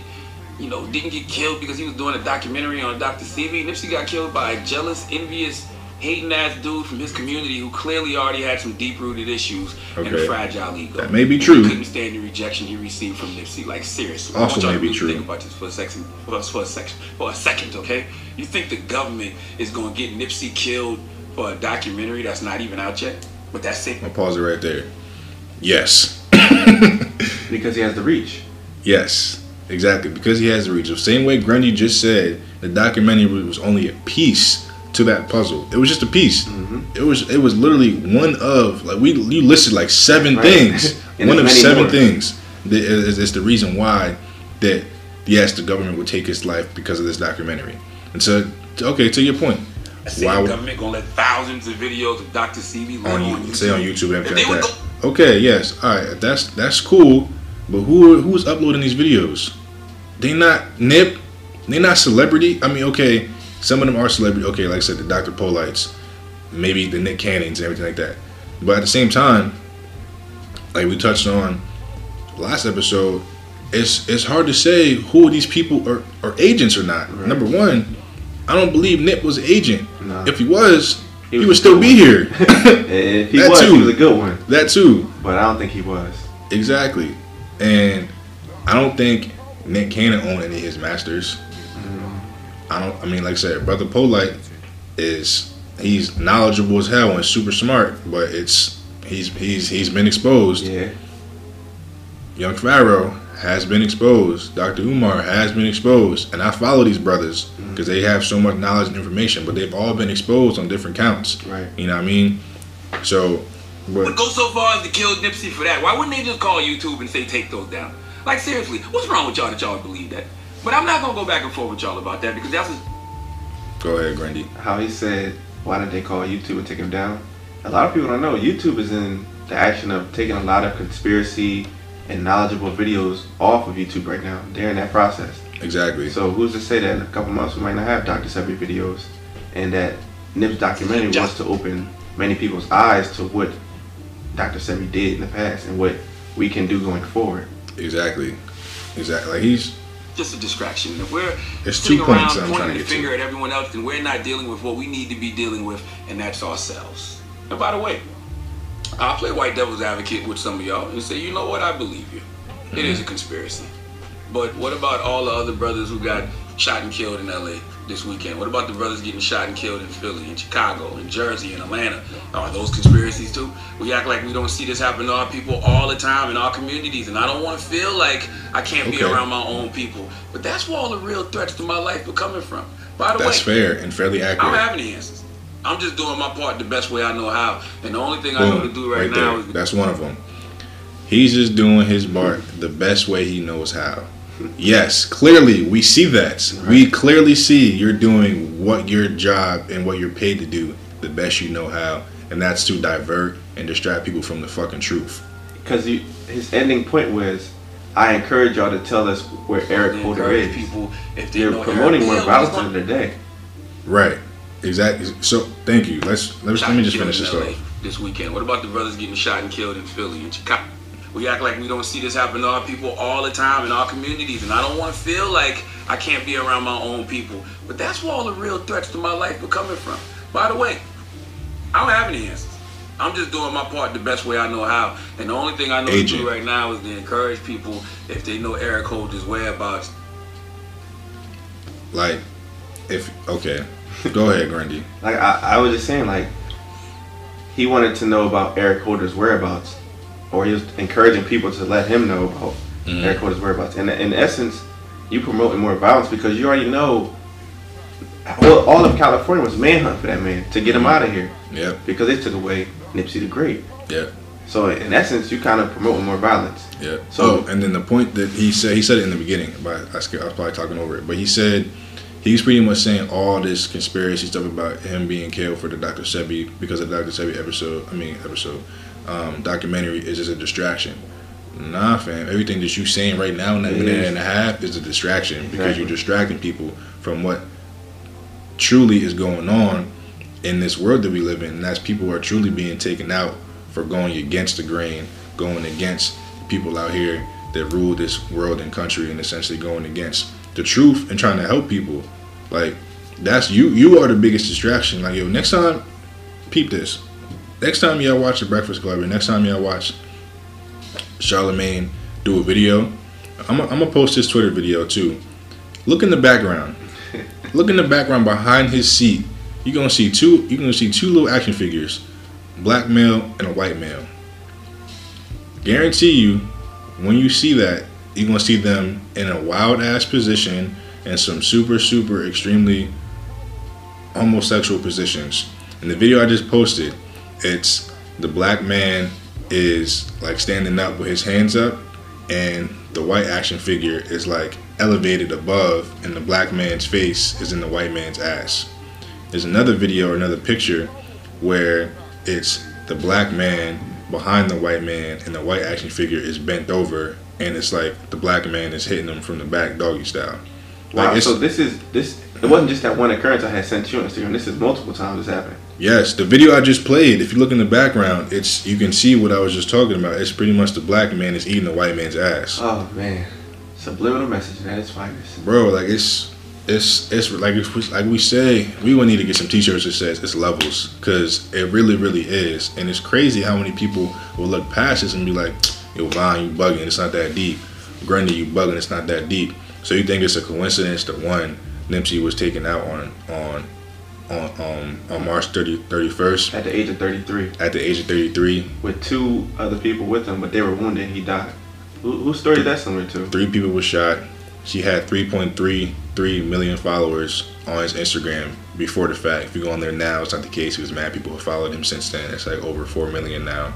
Speaker 3: you know, didn't get killed because he was doing a documentary on Dr. Sebi. Nipsey got killed by a jealous, envious, hating ass dude from his community who clearly already had some deep rooted issues and a fragile ego.
Speaker 1: That may be true.
Speaker 3: He couldn't stand the rejection he received from Nipsey. Like seriously,
Speaker 1: Also
Speaker 3: I want y'all
Speaker 1: may
Speaker 3: to
Speaker 1: be
Speaker 3: really
Speaker 1: true.
Speaker 3: Think about this for a second. For, for a second. For a second, okay? You think the government is gonna get Nipsey killed for a documentary that's not even out yet? But that's it.
Speaker 1: I'm gonna pause it right there. Yes. *laughs*
Speaker 2: Because he has the reach.
Speaker 1: Yes, exactly. Because he has the reach. The same way Grundy just said, the documentary was only a piece to that puzzle. It was just a piece. It was it was literally one of like we you listed like seven
Speaker 2: Right.
Speaker 1: things. *laughs* One of seven
Speaker 2: more.
Speaker 1: things. That is, is the reason why that yes the government would take his life because of this documentary. And so okay to your point.
Speaker 3: The same
Speaker 1: Why would-
Speaker 3: government gonna let thousands of videos of Dr. Sebi live
Speaker 1: on
Speaker 3: on, YouTube.
Speaker 1: say on YouTube and
Speaker 3: If
Speaker 1: everything
Speaker 3: they
Speaker 1: like that.
Speaker 3: go,
Speaker 1: Okay, yes, all right, that's that's cool, but who who's uploading these videos? They not Nip, they not celebrity. I mean, okay, some of them are celebrity. Okay, like I said, the Dr. Polites, maybe the Nick Cannons and everything like that. But at the same time, like we touched on last episode, it's it's hard to say who these people are, are agents or not.
Speaker 2: Right.
Speaker 1: Number one, I don't believe Nick was an agent.
Speaker 2: No.
Speaker 1: If he was, he,
Speaker 2: was
Speaker 1: would still be
Speaker 2: one.
Speaker 1: here. *laughs*
Speaker 2: If he
Speaker 1: That
Speaker 2: was,
Speaker 1: too.
Speaker 2: he was a good one.
Speaker 1: that too.
Speaker 2: But I don't think he was.
Speaker 1: Exactly. And I don't think Nick Cannon owned any of his masters. I don't I mean like I said, Brother Polite is he's knowledgeable as hell and super smart, but it's he's he's he's been exposed.
Speaker 2: Yeah.
Speaker 1: Young Pharaoh has been exposed. Dr. Umar has been exposed. And I follow these brothers mm. because they have so much knowledge and information, but they've all been exposed on different counts.
Speaker 2: Right.
Speaker 1: You know what I mean? So
Speaker 3: would
Speaker 1: but
Speaker 3: go so far as to kill Nipsey for that. Why wouldn't they just call YouTube and say take those down? Like seriously, what's wrong with y'all that y'all believe that? But I'm not gonna go back and forth with y'all about that because that's just,
Speaker 1: go ahead, Grundy.
Speaker 2: How he said, why did they call YouTube and take him down? A lot of people don't know. YouTube is in the action of taking a lot of conspiracy and knowledgeable videos off of YouTube right now. They're in that process.
Speaker 1: Exactly.
Speaker 2: So who's to say that in a couple months we might not have Dr. Sebi videos and that Nip's documentary wants to open many people's eyes to what Dr. Sebi did in the past and what we can do going forward.
Speaker 1: Exactly. Exactly. Like he's
Speaker 3: just a distraction. If we're
Speaker 1: There's
Speaker 3: sitting around pointing the
Speaker 1: get to.
Speaker 3: finger at everyone else, then we're not dealing with what we need to be dealing with, and that's ourselves. And by the way, I'll play white devil's advocate with some of y'all and say, you know what, I believe you. It is a mm-hmm. conspiracy. But what about all the other brothers who got shot and killed in LA this weekend? What about the brothers getting shot and killed in Philly, in Chicago, in Jersey, in Atlanta? Are those conspiracies too? We act like we don't see this happen to our people all the time in our communities, and I don't want to feel like I can't be around my own people. But that's where all the real threats to my life are coming from. By the
Speaker 1: that's
Speaker 3: way, that's
Speaker 1: fair and fairly accurate.
Speaker 3: I don't have any answers. I'm just doing my part the best way I know how, and the only thing I know to do right,
Speaker 1: Right
Speaker 3: now
Speaker 1: there.
Speaker 3: is
Speaker 1: That's one of them. He's just doing his part the best way he knows how. Yes, clearly we see that. We clearly see you're doing what your job and what you're paid to do the best you know how, and that's to divert and distract people from the fucking truth.
Speaker 2: Because his ending point was I encourage y'all to tell us where Eric Holder
Speaker 3: encourage
Speaker 2: is.
Speaker 3: people if they
Speaker 2: You're promoting
Speaker 3: Eric-
Speaker 2: more
Speaker 3: Yeah,
Speaker 2: violence
Speaker 3: what's
Speaker 2: than
Speaker 3: going-
Speaker 2: the day.
Speaker 1: Right. Exactly. So thank you. Let's let's
Speaker 3: shot
Speaker 1: let me just finish this
Speaker 3: LA
Speaker 1: off.
Speaker 3: This weekend. What about the brothers getting shot and killed in Philly and Chicago? We act like we don't see this happen to our people all the time in our communities, and I don't want to feel like I can't be around my own people. But that's where all the real threats to my life are coming from. By the way, I don't have any answers. I'm just doing my part the best way I know how. And the only thing I know to do right now is to encourage people if they know Eric Holder's whereabouts.
Speaker 1: Like, if okay, go ahead, Grundy. *laughs*
Speaker 2: Like I, I was just saying, like he wanted to know about Eric Holder's whereabouts, or he was encouraging people to let him know about
Speaker 1: Mhm.
Speaker 2: Eric Holder's whereabouts. And in essence, you promoting more violence because you already know. Well, all of California was manhunt for that man to get him out of here
Speaker 1: Yep.
Speaker 2: because they took away Nipsey the Great.
Speaker 1: Yep.
Speaker 2: So in essence, you kind of promoting more violence.
Speaker 1: Yeah.
Speaker 2: So-
Speaker 1: oh, and then the point that he said, he said it in the beginning, but I, I was probably talking over it. But he said he's pretty much saying all this conspiracy stuff about him being killed for the Dr. Sebi because of the Dr. Sebi episode. I mean, episode um, documentary is just a distraction. Nah, fam. Everything that you saying right now in that
Speaker 2: It
Speaker 1: minute
Speaker 2: is.
Speaker 1: and a half is a distraction because you're distracting people from what truly is going on in this world that we live in. And that's people are truly being taken out for going against the grain, going against people out here that rule this world and country, and essentially going against the truth and trying to help people. Like that's you. You are the biggest distraction. Like yo, next time, peep this. Next time y'all watch the Breakfast Club, and next time y'all watch Charlemagne do a video, I'm gonna post his Twitter video too. Look in the background. *laughs* Look in the background behind his seat. You're gonna see two. You're gonna see two little action figures, black male and a white male. Guarantee you, when you see that, you're gonna see them in a wild ass position and some super super extremely homosexual positions. In the video I just posted, it's the black man is like standing up with his hands up, and the white action figure is like elevated above, and the black man's face is in the white man's ass. There's another video or another picture where it's the black man behind the white man, and the white action figure is bent over, and it's like the black man is hitting him from the back, doggy style. Like
Speaker 2: Wow. So this is this. It wasn't just that one occurrence I had sent you on Instagram. This is multiple times this happened.
Speaker 1: Yes, the video I just played. If you look in the background, it's you can see what I was just talking about. It's pretty much the black man is eating the white man's ass,
Speaker 2: Oh man, subliminal message at its finest.
Speaker 1: bro. Like it's it's it's like if we, like we say, we would need to get some T-shirts that says it's levels, because it really really is, and it's crazy how many people will look past this and be like, "Yo, Vine, you bugging? It's not that deep." Grundy, you bugging? It's not that deep. So you think it's a coincidence that one Nipsey was taken out on on on um, on March 30, 31st
Speaker 2: At the age of 33,
Speaker 1: at the age of 33
Speaker 2: with two other people with him, but they were wounded. He died. Who, whose story is that similar to?
Speaker 1: three people were shot. She had 3.33 million followers on his Instagram before the fact. If you go on there now, it's not the case. He was mad people have followed him since then. It's like over 4 million now.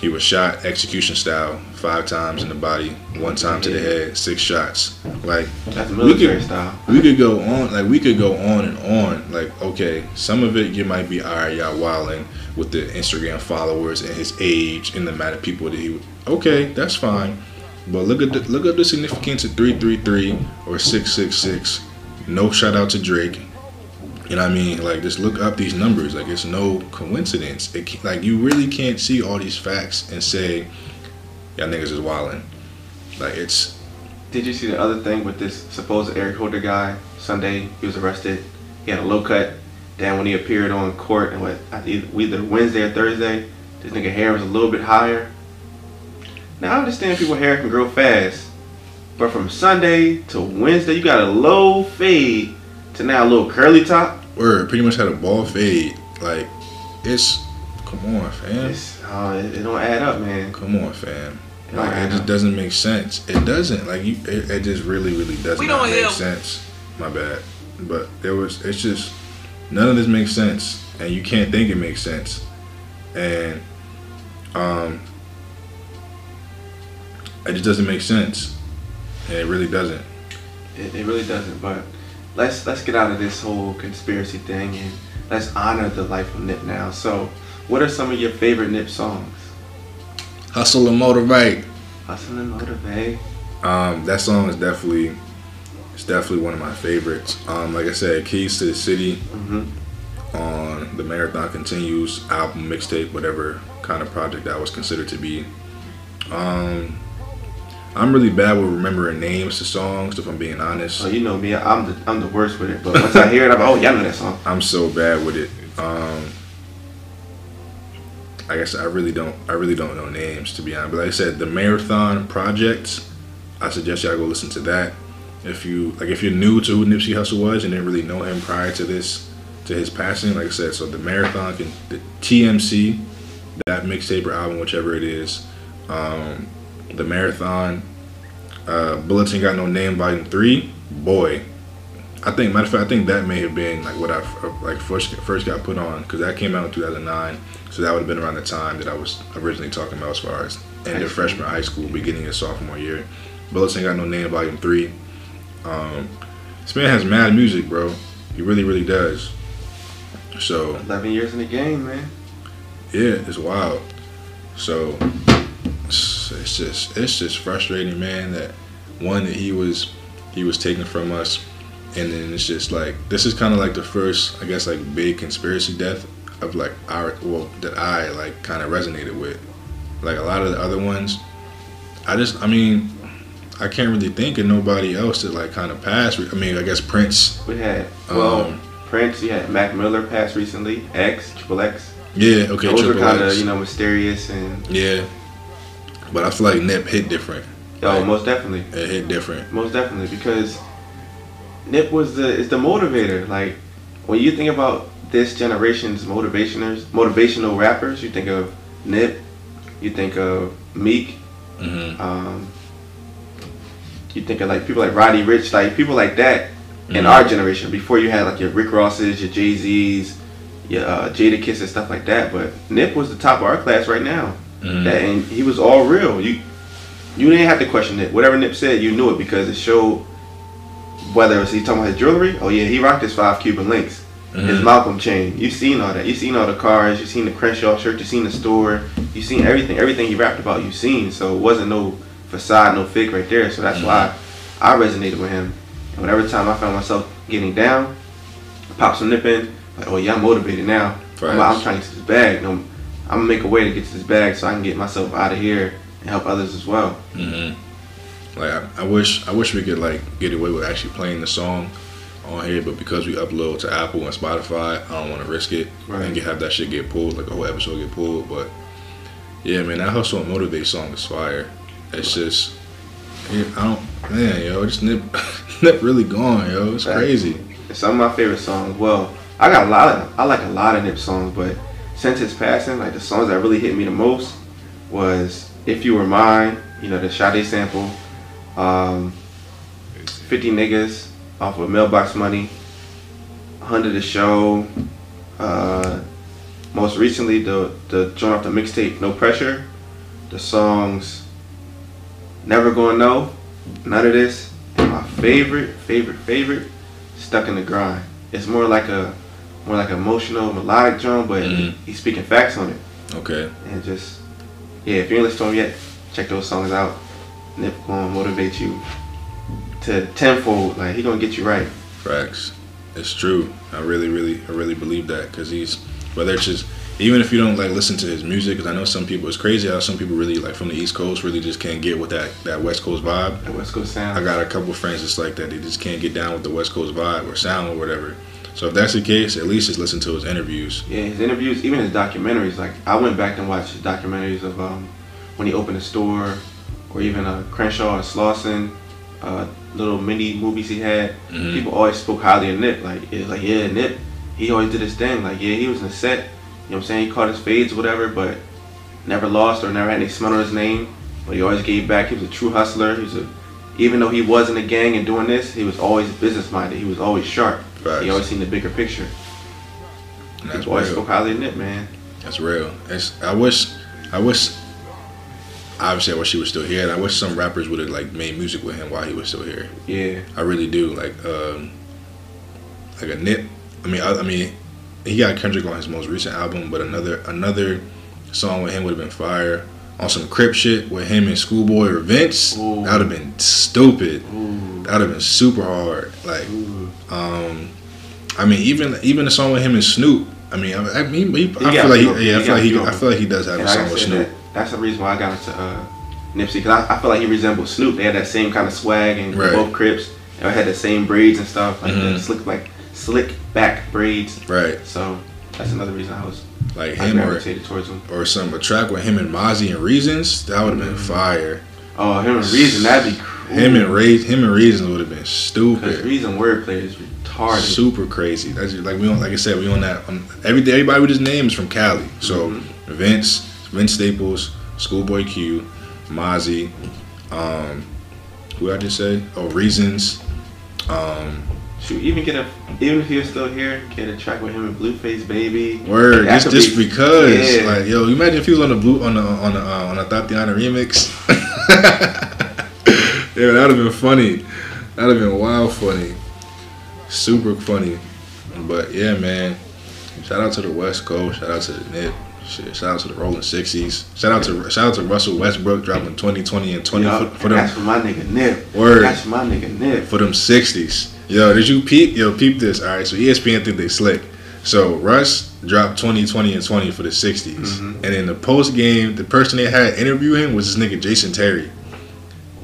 Speaker 1: He was shot execution style five times in the body, one time to the head, six shots. Like
Speaker 2: That's military
Speaker 1: could-
Speaker 2: style.
Speaker 1: we could go on, like we could go on and on. Like okay, some of it you might be alright, y'all wilding with the Instagram followers and his age and the amount of people that he. Okay, that's fine. But look at the look at the significance of three three three or six six six. No shout out to Drake. You know what I mean? Like just look up these numbers. Like it's no coincidence. It like you really can't see all these facts and say, y'all niggas is wilding. Like it's
Speaker 2: Did you see the other thing with this supposed Eric Holder guy? Sunday, he was arrested. He had a low cut. Then when he appeared on court, and what either Wednesday or Thursday, this nigga hair was a little bit higher. Now I understand people hair can grow fast, but from Sunday to Wednesday, you got a low fade to now a little curly top.
Speaker 1: Word pretty much had a ball fade. Like it's come on, fam.
Speaker 2: It's, uh, it, it don't add up, man.
Speaker 1: Come on, fam.
Speaker 2: It
Speaker 1: Like it just
Speaker 2: up.
Speaker 1: doesn't make sense. It doesn't. Like you, it, it just really, really
Speaker 3: doesn't
Speaker 1: make
Speaker 3: hear-
Speaker 1: sense. My bad. But there was. It's just none of this makes sense, and you can't think it makes sense. And um, it just doesn't make sense. And it really doesn't.
Speaker 2: It, it really doesn't. But let's let's get out of this whole conspiracy thing and let's honor the life of Nip now. So, what are some of your favorite Nip songs?
Speaker 1: Hussle and motivate.
Speaker 2: Hussle and motivate.
Speaker 1: Um, that song is definitely it's definitely one of my favorites. Um, like I said, Keys to the City
Speaker 2: hmm
Speaker 1: on the Marathon Continues album, mixtape, whatever kind of project that was considered to be. Um, I'm really bad with remembering names to songs, if I'm being honest.
Speaker 2: Oh, you know me. I'm the I'm the worst with it. But once I hear it, I'm like, oh, y'all know that song.
Speaker 1: I'm so bad with it. Um, I guess I really don't. I really don't know names to be honest. But like I said, the Marathon Project. I suggest y'all go listen to that. If you like, if you're new to who Nipsey Hussle was and didn't really know him prior to this, to his passing, like I said, so the Marathon, can, the TMC, that mixtape or album, whichever it is, um, the Marathon, uh, Bullets Ain't Got No Name Volume Three, boy, I think, matter of fact, I think that may have been like what I like first first got put on because that came out in 2009. So that would have been around the time that I was originally talking about as far as end of freshman high school, beginning of sophomore year. Bullets ain't got no name, volume three. Um, this man has mad music, bro. He really, really does. So
Speaker 2: 11 years in the game, man.
Speaker 1: yeah, it's wild. So it's it's just it's just frustrating, man. That one that he was he was taken from us, and then it's just like this is kind of like the first, I guess, like big conspiracy death of like our well that I like kind of resonated with. Like a lot of the other ones, I just I mean. I can't really think of nobody else that like kind of passed. I mean, I guess Prince.
Speaker 2: We had well
Speaker 1: Um,
Speaker 2: Prince. You had Mac Miller passed recently. X, Triple X.
Speaker 1: Yeah, okay,
Speaker 2: Those were kind of you know mysterious and
Speaker 1: Yeah, but I feel like Nip hit different.
Speaker 2: oh
Speaker 1: Right.
Speaker 2: most definitely,
Speaker 1: It hit different.
Speaker 2: most definitely because Nip was the is the motivator. Like when you think about this generation's motivationers, motivational rappers, you think of Nip, you think of Meek,
Speaker 1: hmm
Speaker 2: um, you think of like people like Roddy Ricch, like people like that in
Speaker 1: Mhm.
Speaker 2: our generation. Before you had like your Rick Rosses, your Jay Z's, your uh, Jadakiss and stuff like that. But Nip was the top of our class right now. That and he was all real. You you didn't have to question it. Whatever Nip said, you knew it because it showed. Whether it was he talking about his jewelry, oh yeah, he rocked his five Cuban links, his
Speaker 1: Mhm.
Speaker 2: Malcolm chain. You've seen all that. You've seen all the cars. You've seen the Crenshaw shirt. You've seen the store. You've seen everything. Everything he rapped about, you've seen. So it wasn't no facade, no fake right there. So that's why I resonated with him. And whenever time I found myself getting down, pop some nip in, like, oh yeah, I'm motivated now. I'm, I'm trying to get this bag. No, I'm gonna make a way to get to this bag so I can get myself out of here and help others as well.
Speaker 1: hmm Like I, I wish, I wish we could like get away with actually playing the song on here, but because we upload to Apple and Spotify, I don't want to risk it
Speaker 2: Right.
Speaker 1: and get, have that shit get pulled, like a whole episode get pulled. But yeah, man, that hustle and motivate song is fire. It's just, I don't, man, yo, just nip, *laughs* nip really gone, yo. It's crazy.
Speaker 2: It's some of my favorite songs. Well, I got a lot of I like a lot of Nip songs, but since his passing, like the songs that really hit me the most was "If You Were Mine," you know, the Sade sample, um, "50 Niggas" off of Mailbox Money, "Hundred the Show," uh, most recently the the joint off the mixtape "No Pressure," the songs "Never Gonna Know," "None of This," and my favorite, favorite, favorite stuck in the grind. It's more like a more like emotional melodic drum, but
Speaker 1: Mhm.
Speaker 2: he's speaking facts on it.
Speaker 1: Okay.
Speaker 2: And just yeah, if you ain't listened to him yet, check those songs out. Nip gonna motivate you to tenfold. Like he gonna get you right.
Speaker 1: Facts. It's true. I really, really, I really believe that because he's whether it's just even if you don't like listen to his music, because I know some people it's crazy how some people really like from the East Coast really just can't get with that that West Coast vibe.
Speaker 2: That West Coast sound.
Speaker 1: I got a couple friends just like that. They just can't get down with the West Coast vibe or sound or whatever. So if that's the case, at least just listen to his interviews.
Speaker 2: Yeah, his interviews, even his documentaries. Like I went back and watched his documentaries of um, when he opened a store, or even uh, Crenshaw and Slauson, uh, little mini movies he had.
Speaker 1: Mhm.
Speaker 2: People always spoke highly of Nip. Like it's like yeah, Nip, he always did his thing. Like yeah, he was in the set. You know what I'm saying? He caught his fades, whatever, but never lost or never had any smell on his name. But he always gave back. He was a true hustler. He was a, even though he was in a gang and doing this, he was always business minded. He was always sharp.
Speaker 1: Facts.
Speaker 2: He always seen the bigger picture.
Speaker 1: That's
Speaker 2: People always spoke highly of Nip, man.
Speaker 1: That's real. It's, I wish, I wish. Obviously, I wish he was still here, and I wish some rappers would have like made music with him while he was still here.
Speaker 2: Yeah.
Speaker 1: I really do. Like, um, like a Nip. I mean, I, I mean, he got Kendrick on his most recent album, but another another song with him would have been fire. on some Crip shit with him and Schoolboy or Vince,
Speaker 2: Ooh.
Speaker 1: that would have been stupid.
Speaker 2: Ooh.
Speaker 1: That would have been super hard. Like, um, I mean, even even the song with him and Snoop. I mean, I, I mean, he, I feel like he, yeah, I feel like he. I feel like he does have
Speaker 2: And
Speaker 1: a song with Snoop.
Speaker 2: that, that's the reason why I got into uh, Nipsey because I, I feel like he resembled Snoop. They had that same kind of swag and
Speaker 1: Right.
Speaker 2: both Crips. I had the same braids and stuff, like
Speaker 1: Mhm.
Speaker 2: the slick like slick back braids.
Speaker 1: Right,
Speaker 2: So that's another reason I was
Speaker 1: like him or
Speaker 2: him.
Speaker 1: or some a track with him and Mozzy and Reasons. That would have been
Speaker 2: Mhm.
Speaker 1: fire.
Speaker 2: Oh, him and Reason, that'd be cool.
Speaker 1: Him and Ray, him and Reasons would have been stupid.
Speaker 2: Reason wordplay is retarded.
Speaker 1: super crazy. That's just, like we on like I said, we on that on every everybody with his name is from Cali. So
Speaker 2: Mhm.
Speaker 1: Vince, Vince Staples, Schoolboy Q, Mozzy, um, who I just say? Oh, Reasons. Um,
Speaker 2: Shoot, even get a even if he was still here, get a track with him and Blueface Baby.
Speaker 1: word,
Speaker 2: That
Speaker 1: just just
Speaker 2: be-
Speaker 1: because,
Speaker 2: yeah.
Speaker 1: like, yo, you imagine if he was on the blue on the on the uh, on a Thotiana remix. *laughs* yeah, that'd have been funny. That'd have been wild funny, super funny. But yeah, man. Shout out to the West Coast. Shout out to the Nip. Shit, shout out to the Rolling Sixties. Shout out to shout out to Russell Westbrook dropping 2020 and 20
Speaker 2: Yup,
Speaker 1: for, for them
Speaker 2: that's for my nigga Nip.
Speaker 1: Word.
Speaker 2: That's my nigga Nip.
Speaker 1: for them 60s. Yo, did you peep? Yo, peep this. All right, so ESPN think they slick. So Russ dropped 20, 20, and 20 for the 60s.
Speaker 2: Mhm.
Speaker 1: And in the post game, the person they had interview him was this nigga Jason Terry.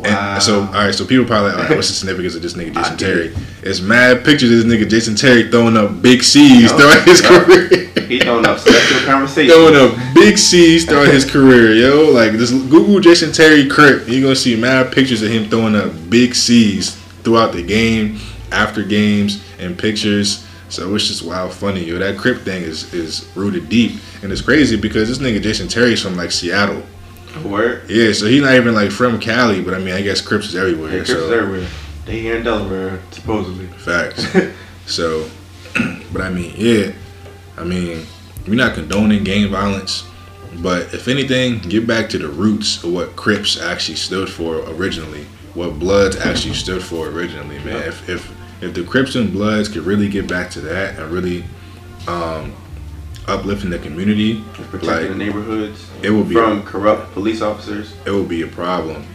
Speaker 2: Wow.
Speaker 1: And so, all right, so people probably like, all right, what's the significance of this nigga Jason Terry? It's mad pictures of this nigga Jason Terry throwing up big C's
Speaker 2: Yup,
Speaker 1: throughout his
Speaker 2: yup.
Speaker 1: career.
Speaker 2: he throwing up sexual conversation.
Speaker 1: throwing up big C's throughout his career, yo. Like this Google Jason Terry Crip, you're gonna see mad pictures of him throwing up big C's throughout the game, after games, and pictures. So it's just wild funny, yo. That Crip thing is is rooted deep, and it's crazy because this nigga Jason Terry's from like Seattle.
Speaker 2: Word.
Speaker 1: Yeah, so he's not even like from Cali, but I mean, I guess Crips is everywhere.
Speaker 2: Yeah, Crips
Speaker 1: so
Speaker 2: is everywhere. They here in Delaware, supposedly.
Speaker 1: Facts. *laughs* so, *clears throat* but I mean, yeah, I mean, we're not condoning gang violence, but if anything, get back to the roots of what Crips actually stood for originally, what Bloods actually stood for originally, man.
Speaker 2: Yep.
Speaker 1: If if if the Crips and Bloods could really get back to that and really um, uplifting the community,
Speaker 2: Protecting
Speaker 1: like
Speaker 2: the neighborhoods
Speaker 1: it would be
Speaker 2: from corrupt police officers.
Speaker 1: it will be a problem.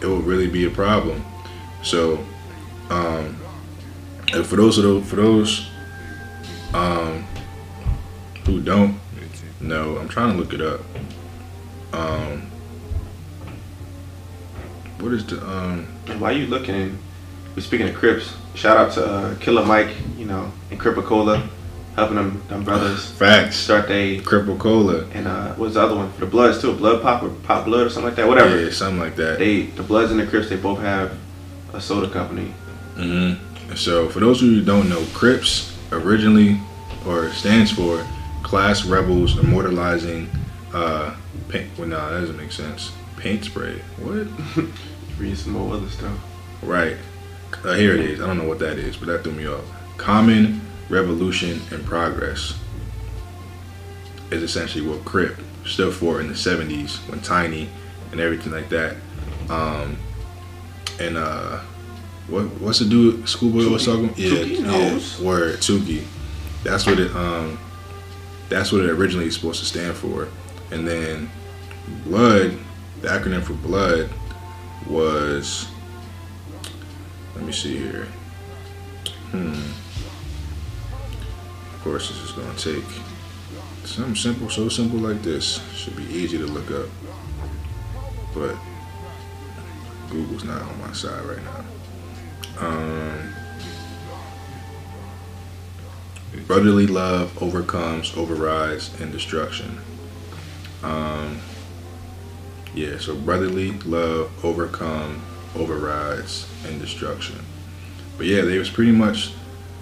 Speaker 1: It will really be a problem. So, um, and for those of those, for those um, who don't know, I'm trying to look it up. Um, what is the um?
Speaker 2: And while you looking, we're speaking of Crips. Shout out to uh, Killer Mike, you know, and Crip-A-Cola, helping them, them brothers
Speaker 1: Facts.
Speaker 2: start they
Speaker 1: Crip-A-Cola.
Speaker 2: and uh, what's the other one for the Bloods too? Blood Pop or Pop Blood or something like that. Whatever.
Speaker 1: Yeah, something like that.
Speaker 2: They the Bloods and the Crips they both have a soda company.
Speaker 1: hmm So, for those of you who don't know, Crips originally, or stands for Class Rebels Immortalizing, uh, paint. Well, no, that doesn't make sense. Paint spray. What? *laughs*
Speaker 2: Read some more other stuff.
Speaker 1: Right. Uh, here it is. I don't know what that is, but that threw me off. Common Revolution and Progress is essentially what Crip stood for in the 70s when Tiny and everything like that. Um, and uh, what what's the dude Schoolboy was talking? Yeah,
Speaker 2: Tookie
Speaker 1: yeah. Word Tookie. That's what it um. That's what it originally is supposed to stand for, and then Blood, the acronym for Blood, was. Let me see here. Hmm. Of course, this is gonna take something simple, so simple like this. Should be easy to look up, but Google's not on my side right now. Um, brotherly love overcomes, overrides, and destruction. Um, yeah, so brotherly love overcome, overrides, and destruction. But yeah, they was pretty much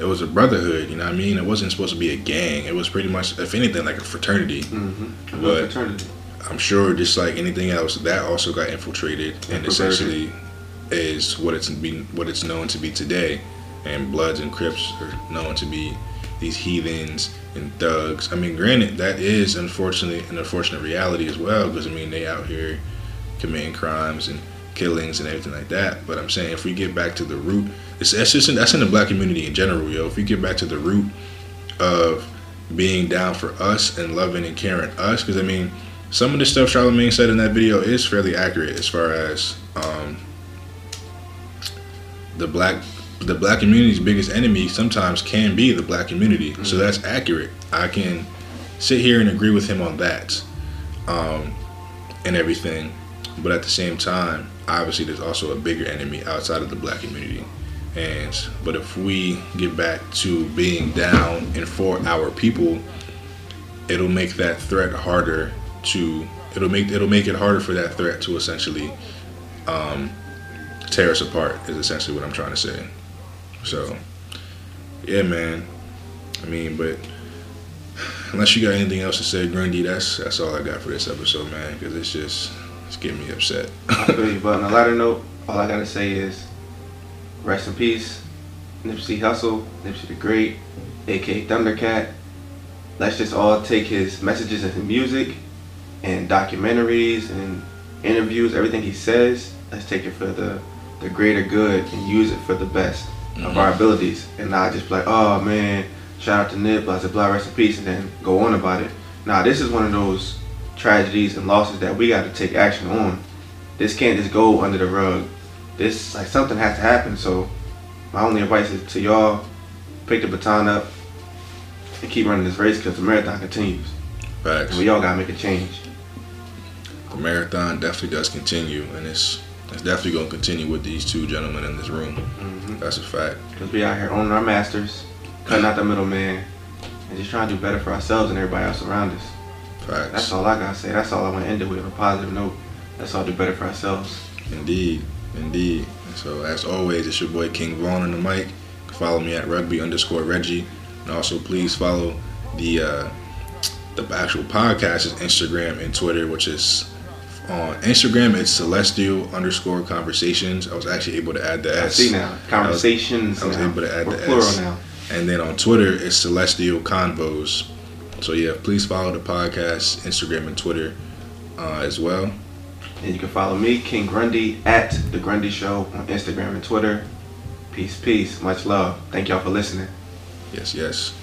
Speaker 1: it was a brotherhood, you know what I mean? It wasn't supposed to be a gang. It was pretty much, if anything, like a fraternity.
Speaker 2: Mm-hmm.
Speaker 1: But-
Speaker 2: fraternity.
Speaker 1: I'm sure just like anything else, that also got infiltrated and
Speaker 2: Perverted.
Speaker 1: essentially is what it's been what it's known to be today. And Bloods and Crips are known to be these heathens and thugs. I mean, granted, that is unfortunately an unfortunate reality as well, because I mean they out here committing crimes and killings and everything like that. But I'm saying if we get back to the root, it's that's just in, that's in the black community in general, yo. If we get back to the root of being down for us and loving and caring us, because I mean, some of the stuff Charlemagne said in that video is fairly accurate as far as um, the black the black community's biggest enemy sometimes can be the black community. Mm-hmm. So that's accurate. I can sit here and agree with him on that um, and everything. But at the same time, obviously, there's also a bigger enemy outside of the black community. And but if we get back to being down and for our people, it'll make that threat harder to. It'll make it'll make it harder for that threat to essentially um, tear us apart. Is essentially what I'm trying to say. So, yeah, man. I mean, but unless you got anything else to say, Grundy, that's that's all I got for this episode, man. Because it's just it's getting me upset.
Speaker 2: I feel you, but on a lighter note, all I gotta say is rest in peace, Nipsey Hussle, Nipsey the Great, aka Thundercat. Let's just all take his messages and his music and documentaries and interviews, everything he says. Let's take it for the the greater good and use it for the best mm-hmm. of our abilities, and not just be like, oh man shout out to Nip, blah, blah, rest in peace, and then go on about it. Now, this is one of those tragedies and losses that we got to take action on. This can't just go under the rug. This, like, something has to happen. So, my only advice is to y'all pick the baton up and keep running this race because the marathon continues.
Speaker 1: Facts.
Speaker 2: And we all got to make a change.
Speaker 1: The marathon definitely does continue, and it's it's definitely going to continue with these two gentlemen in this room. Mm-hmm. That's a fact.
Speaker 2: Because we out here owning our masters cutting out the middleman, and just trying to do better for ourselves and everybody else around us.
Speaker 1: Facts.
Speaker 2: That's all I gotta say. That's all I want to end it with a positive note. Let's all do better for ourselves.
Speaker 1: Indeed, indeed. So as always, it's your boy King Vaughn on the mic. Follow me at rugby underscore Reggie, and also please follow the uh, the actual podcast's Instagram and Twitter, which is on Instagram, it's celestial underscore conversations. I was actually able to add the
Speaker 2: S. I see now. Conversations.
Speaker 1: I was, I was able to add the plural S. now. And then on Twitter, it's Celestial Convos. So yeah, please follow the podcast, Instagram and Twitter uh, as well.
Speaker 2: And you can follow me, King Grundy, at The Grundy Show on Instagram and Twitter. Peace, peace. Much love. Thank y'all for listening.
Speaker 1: Yes, yes.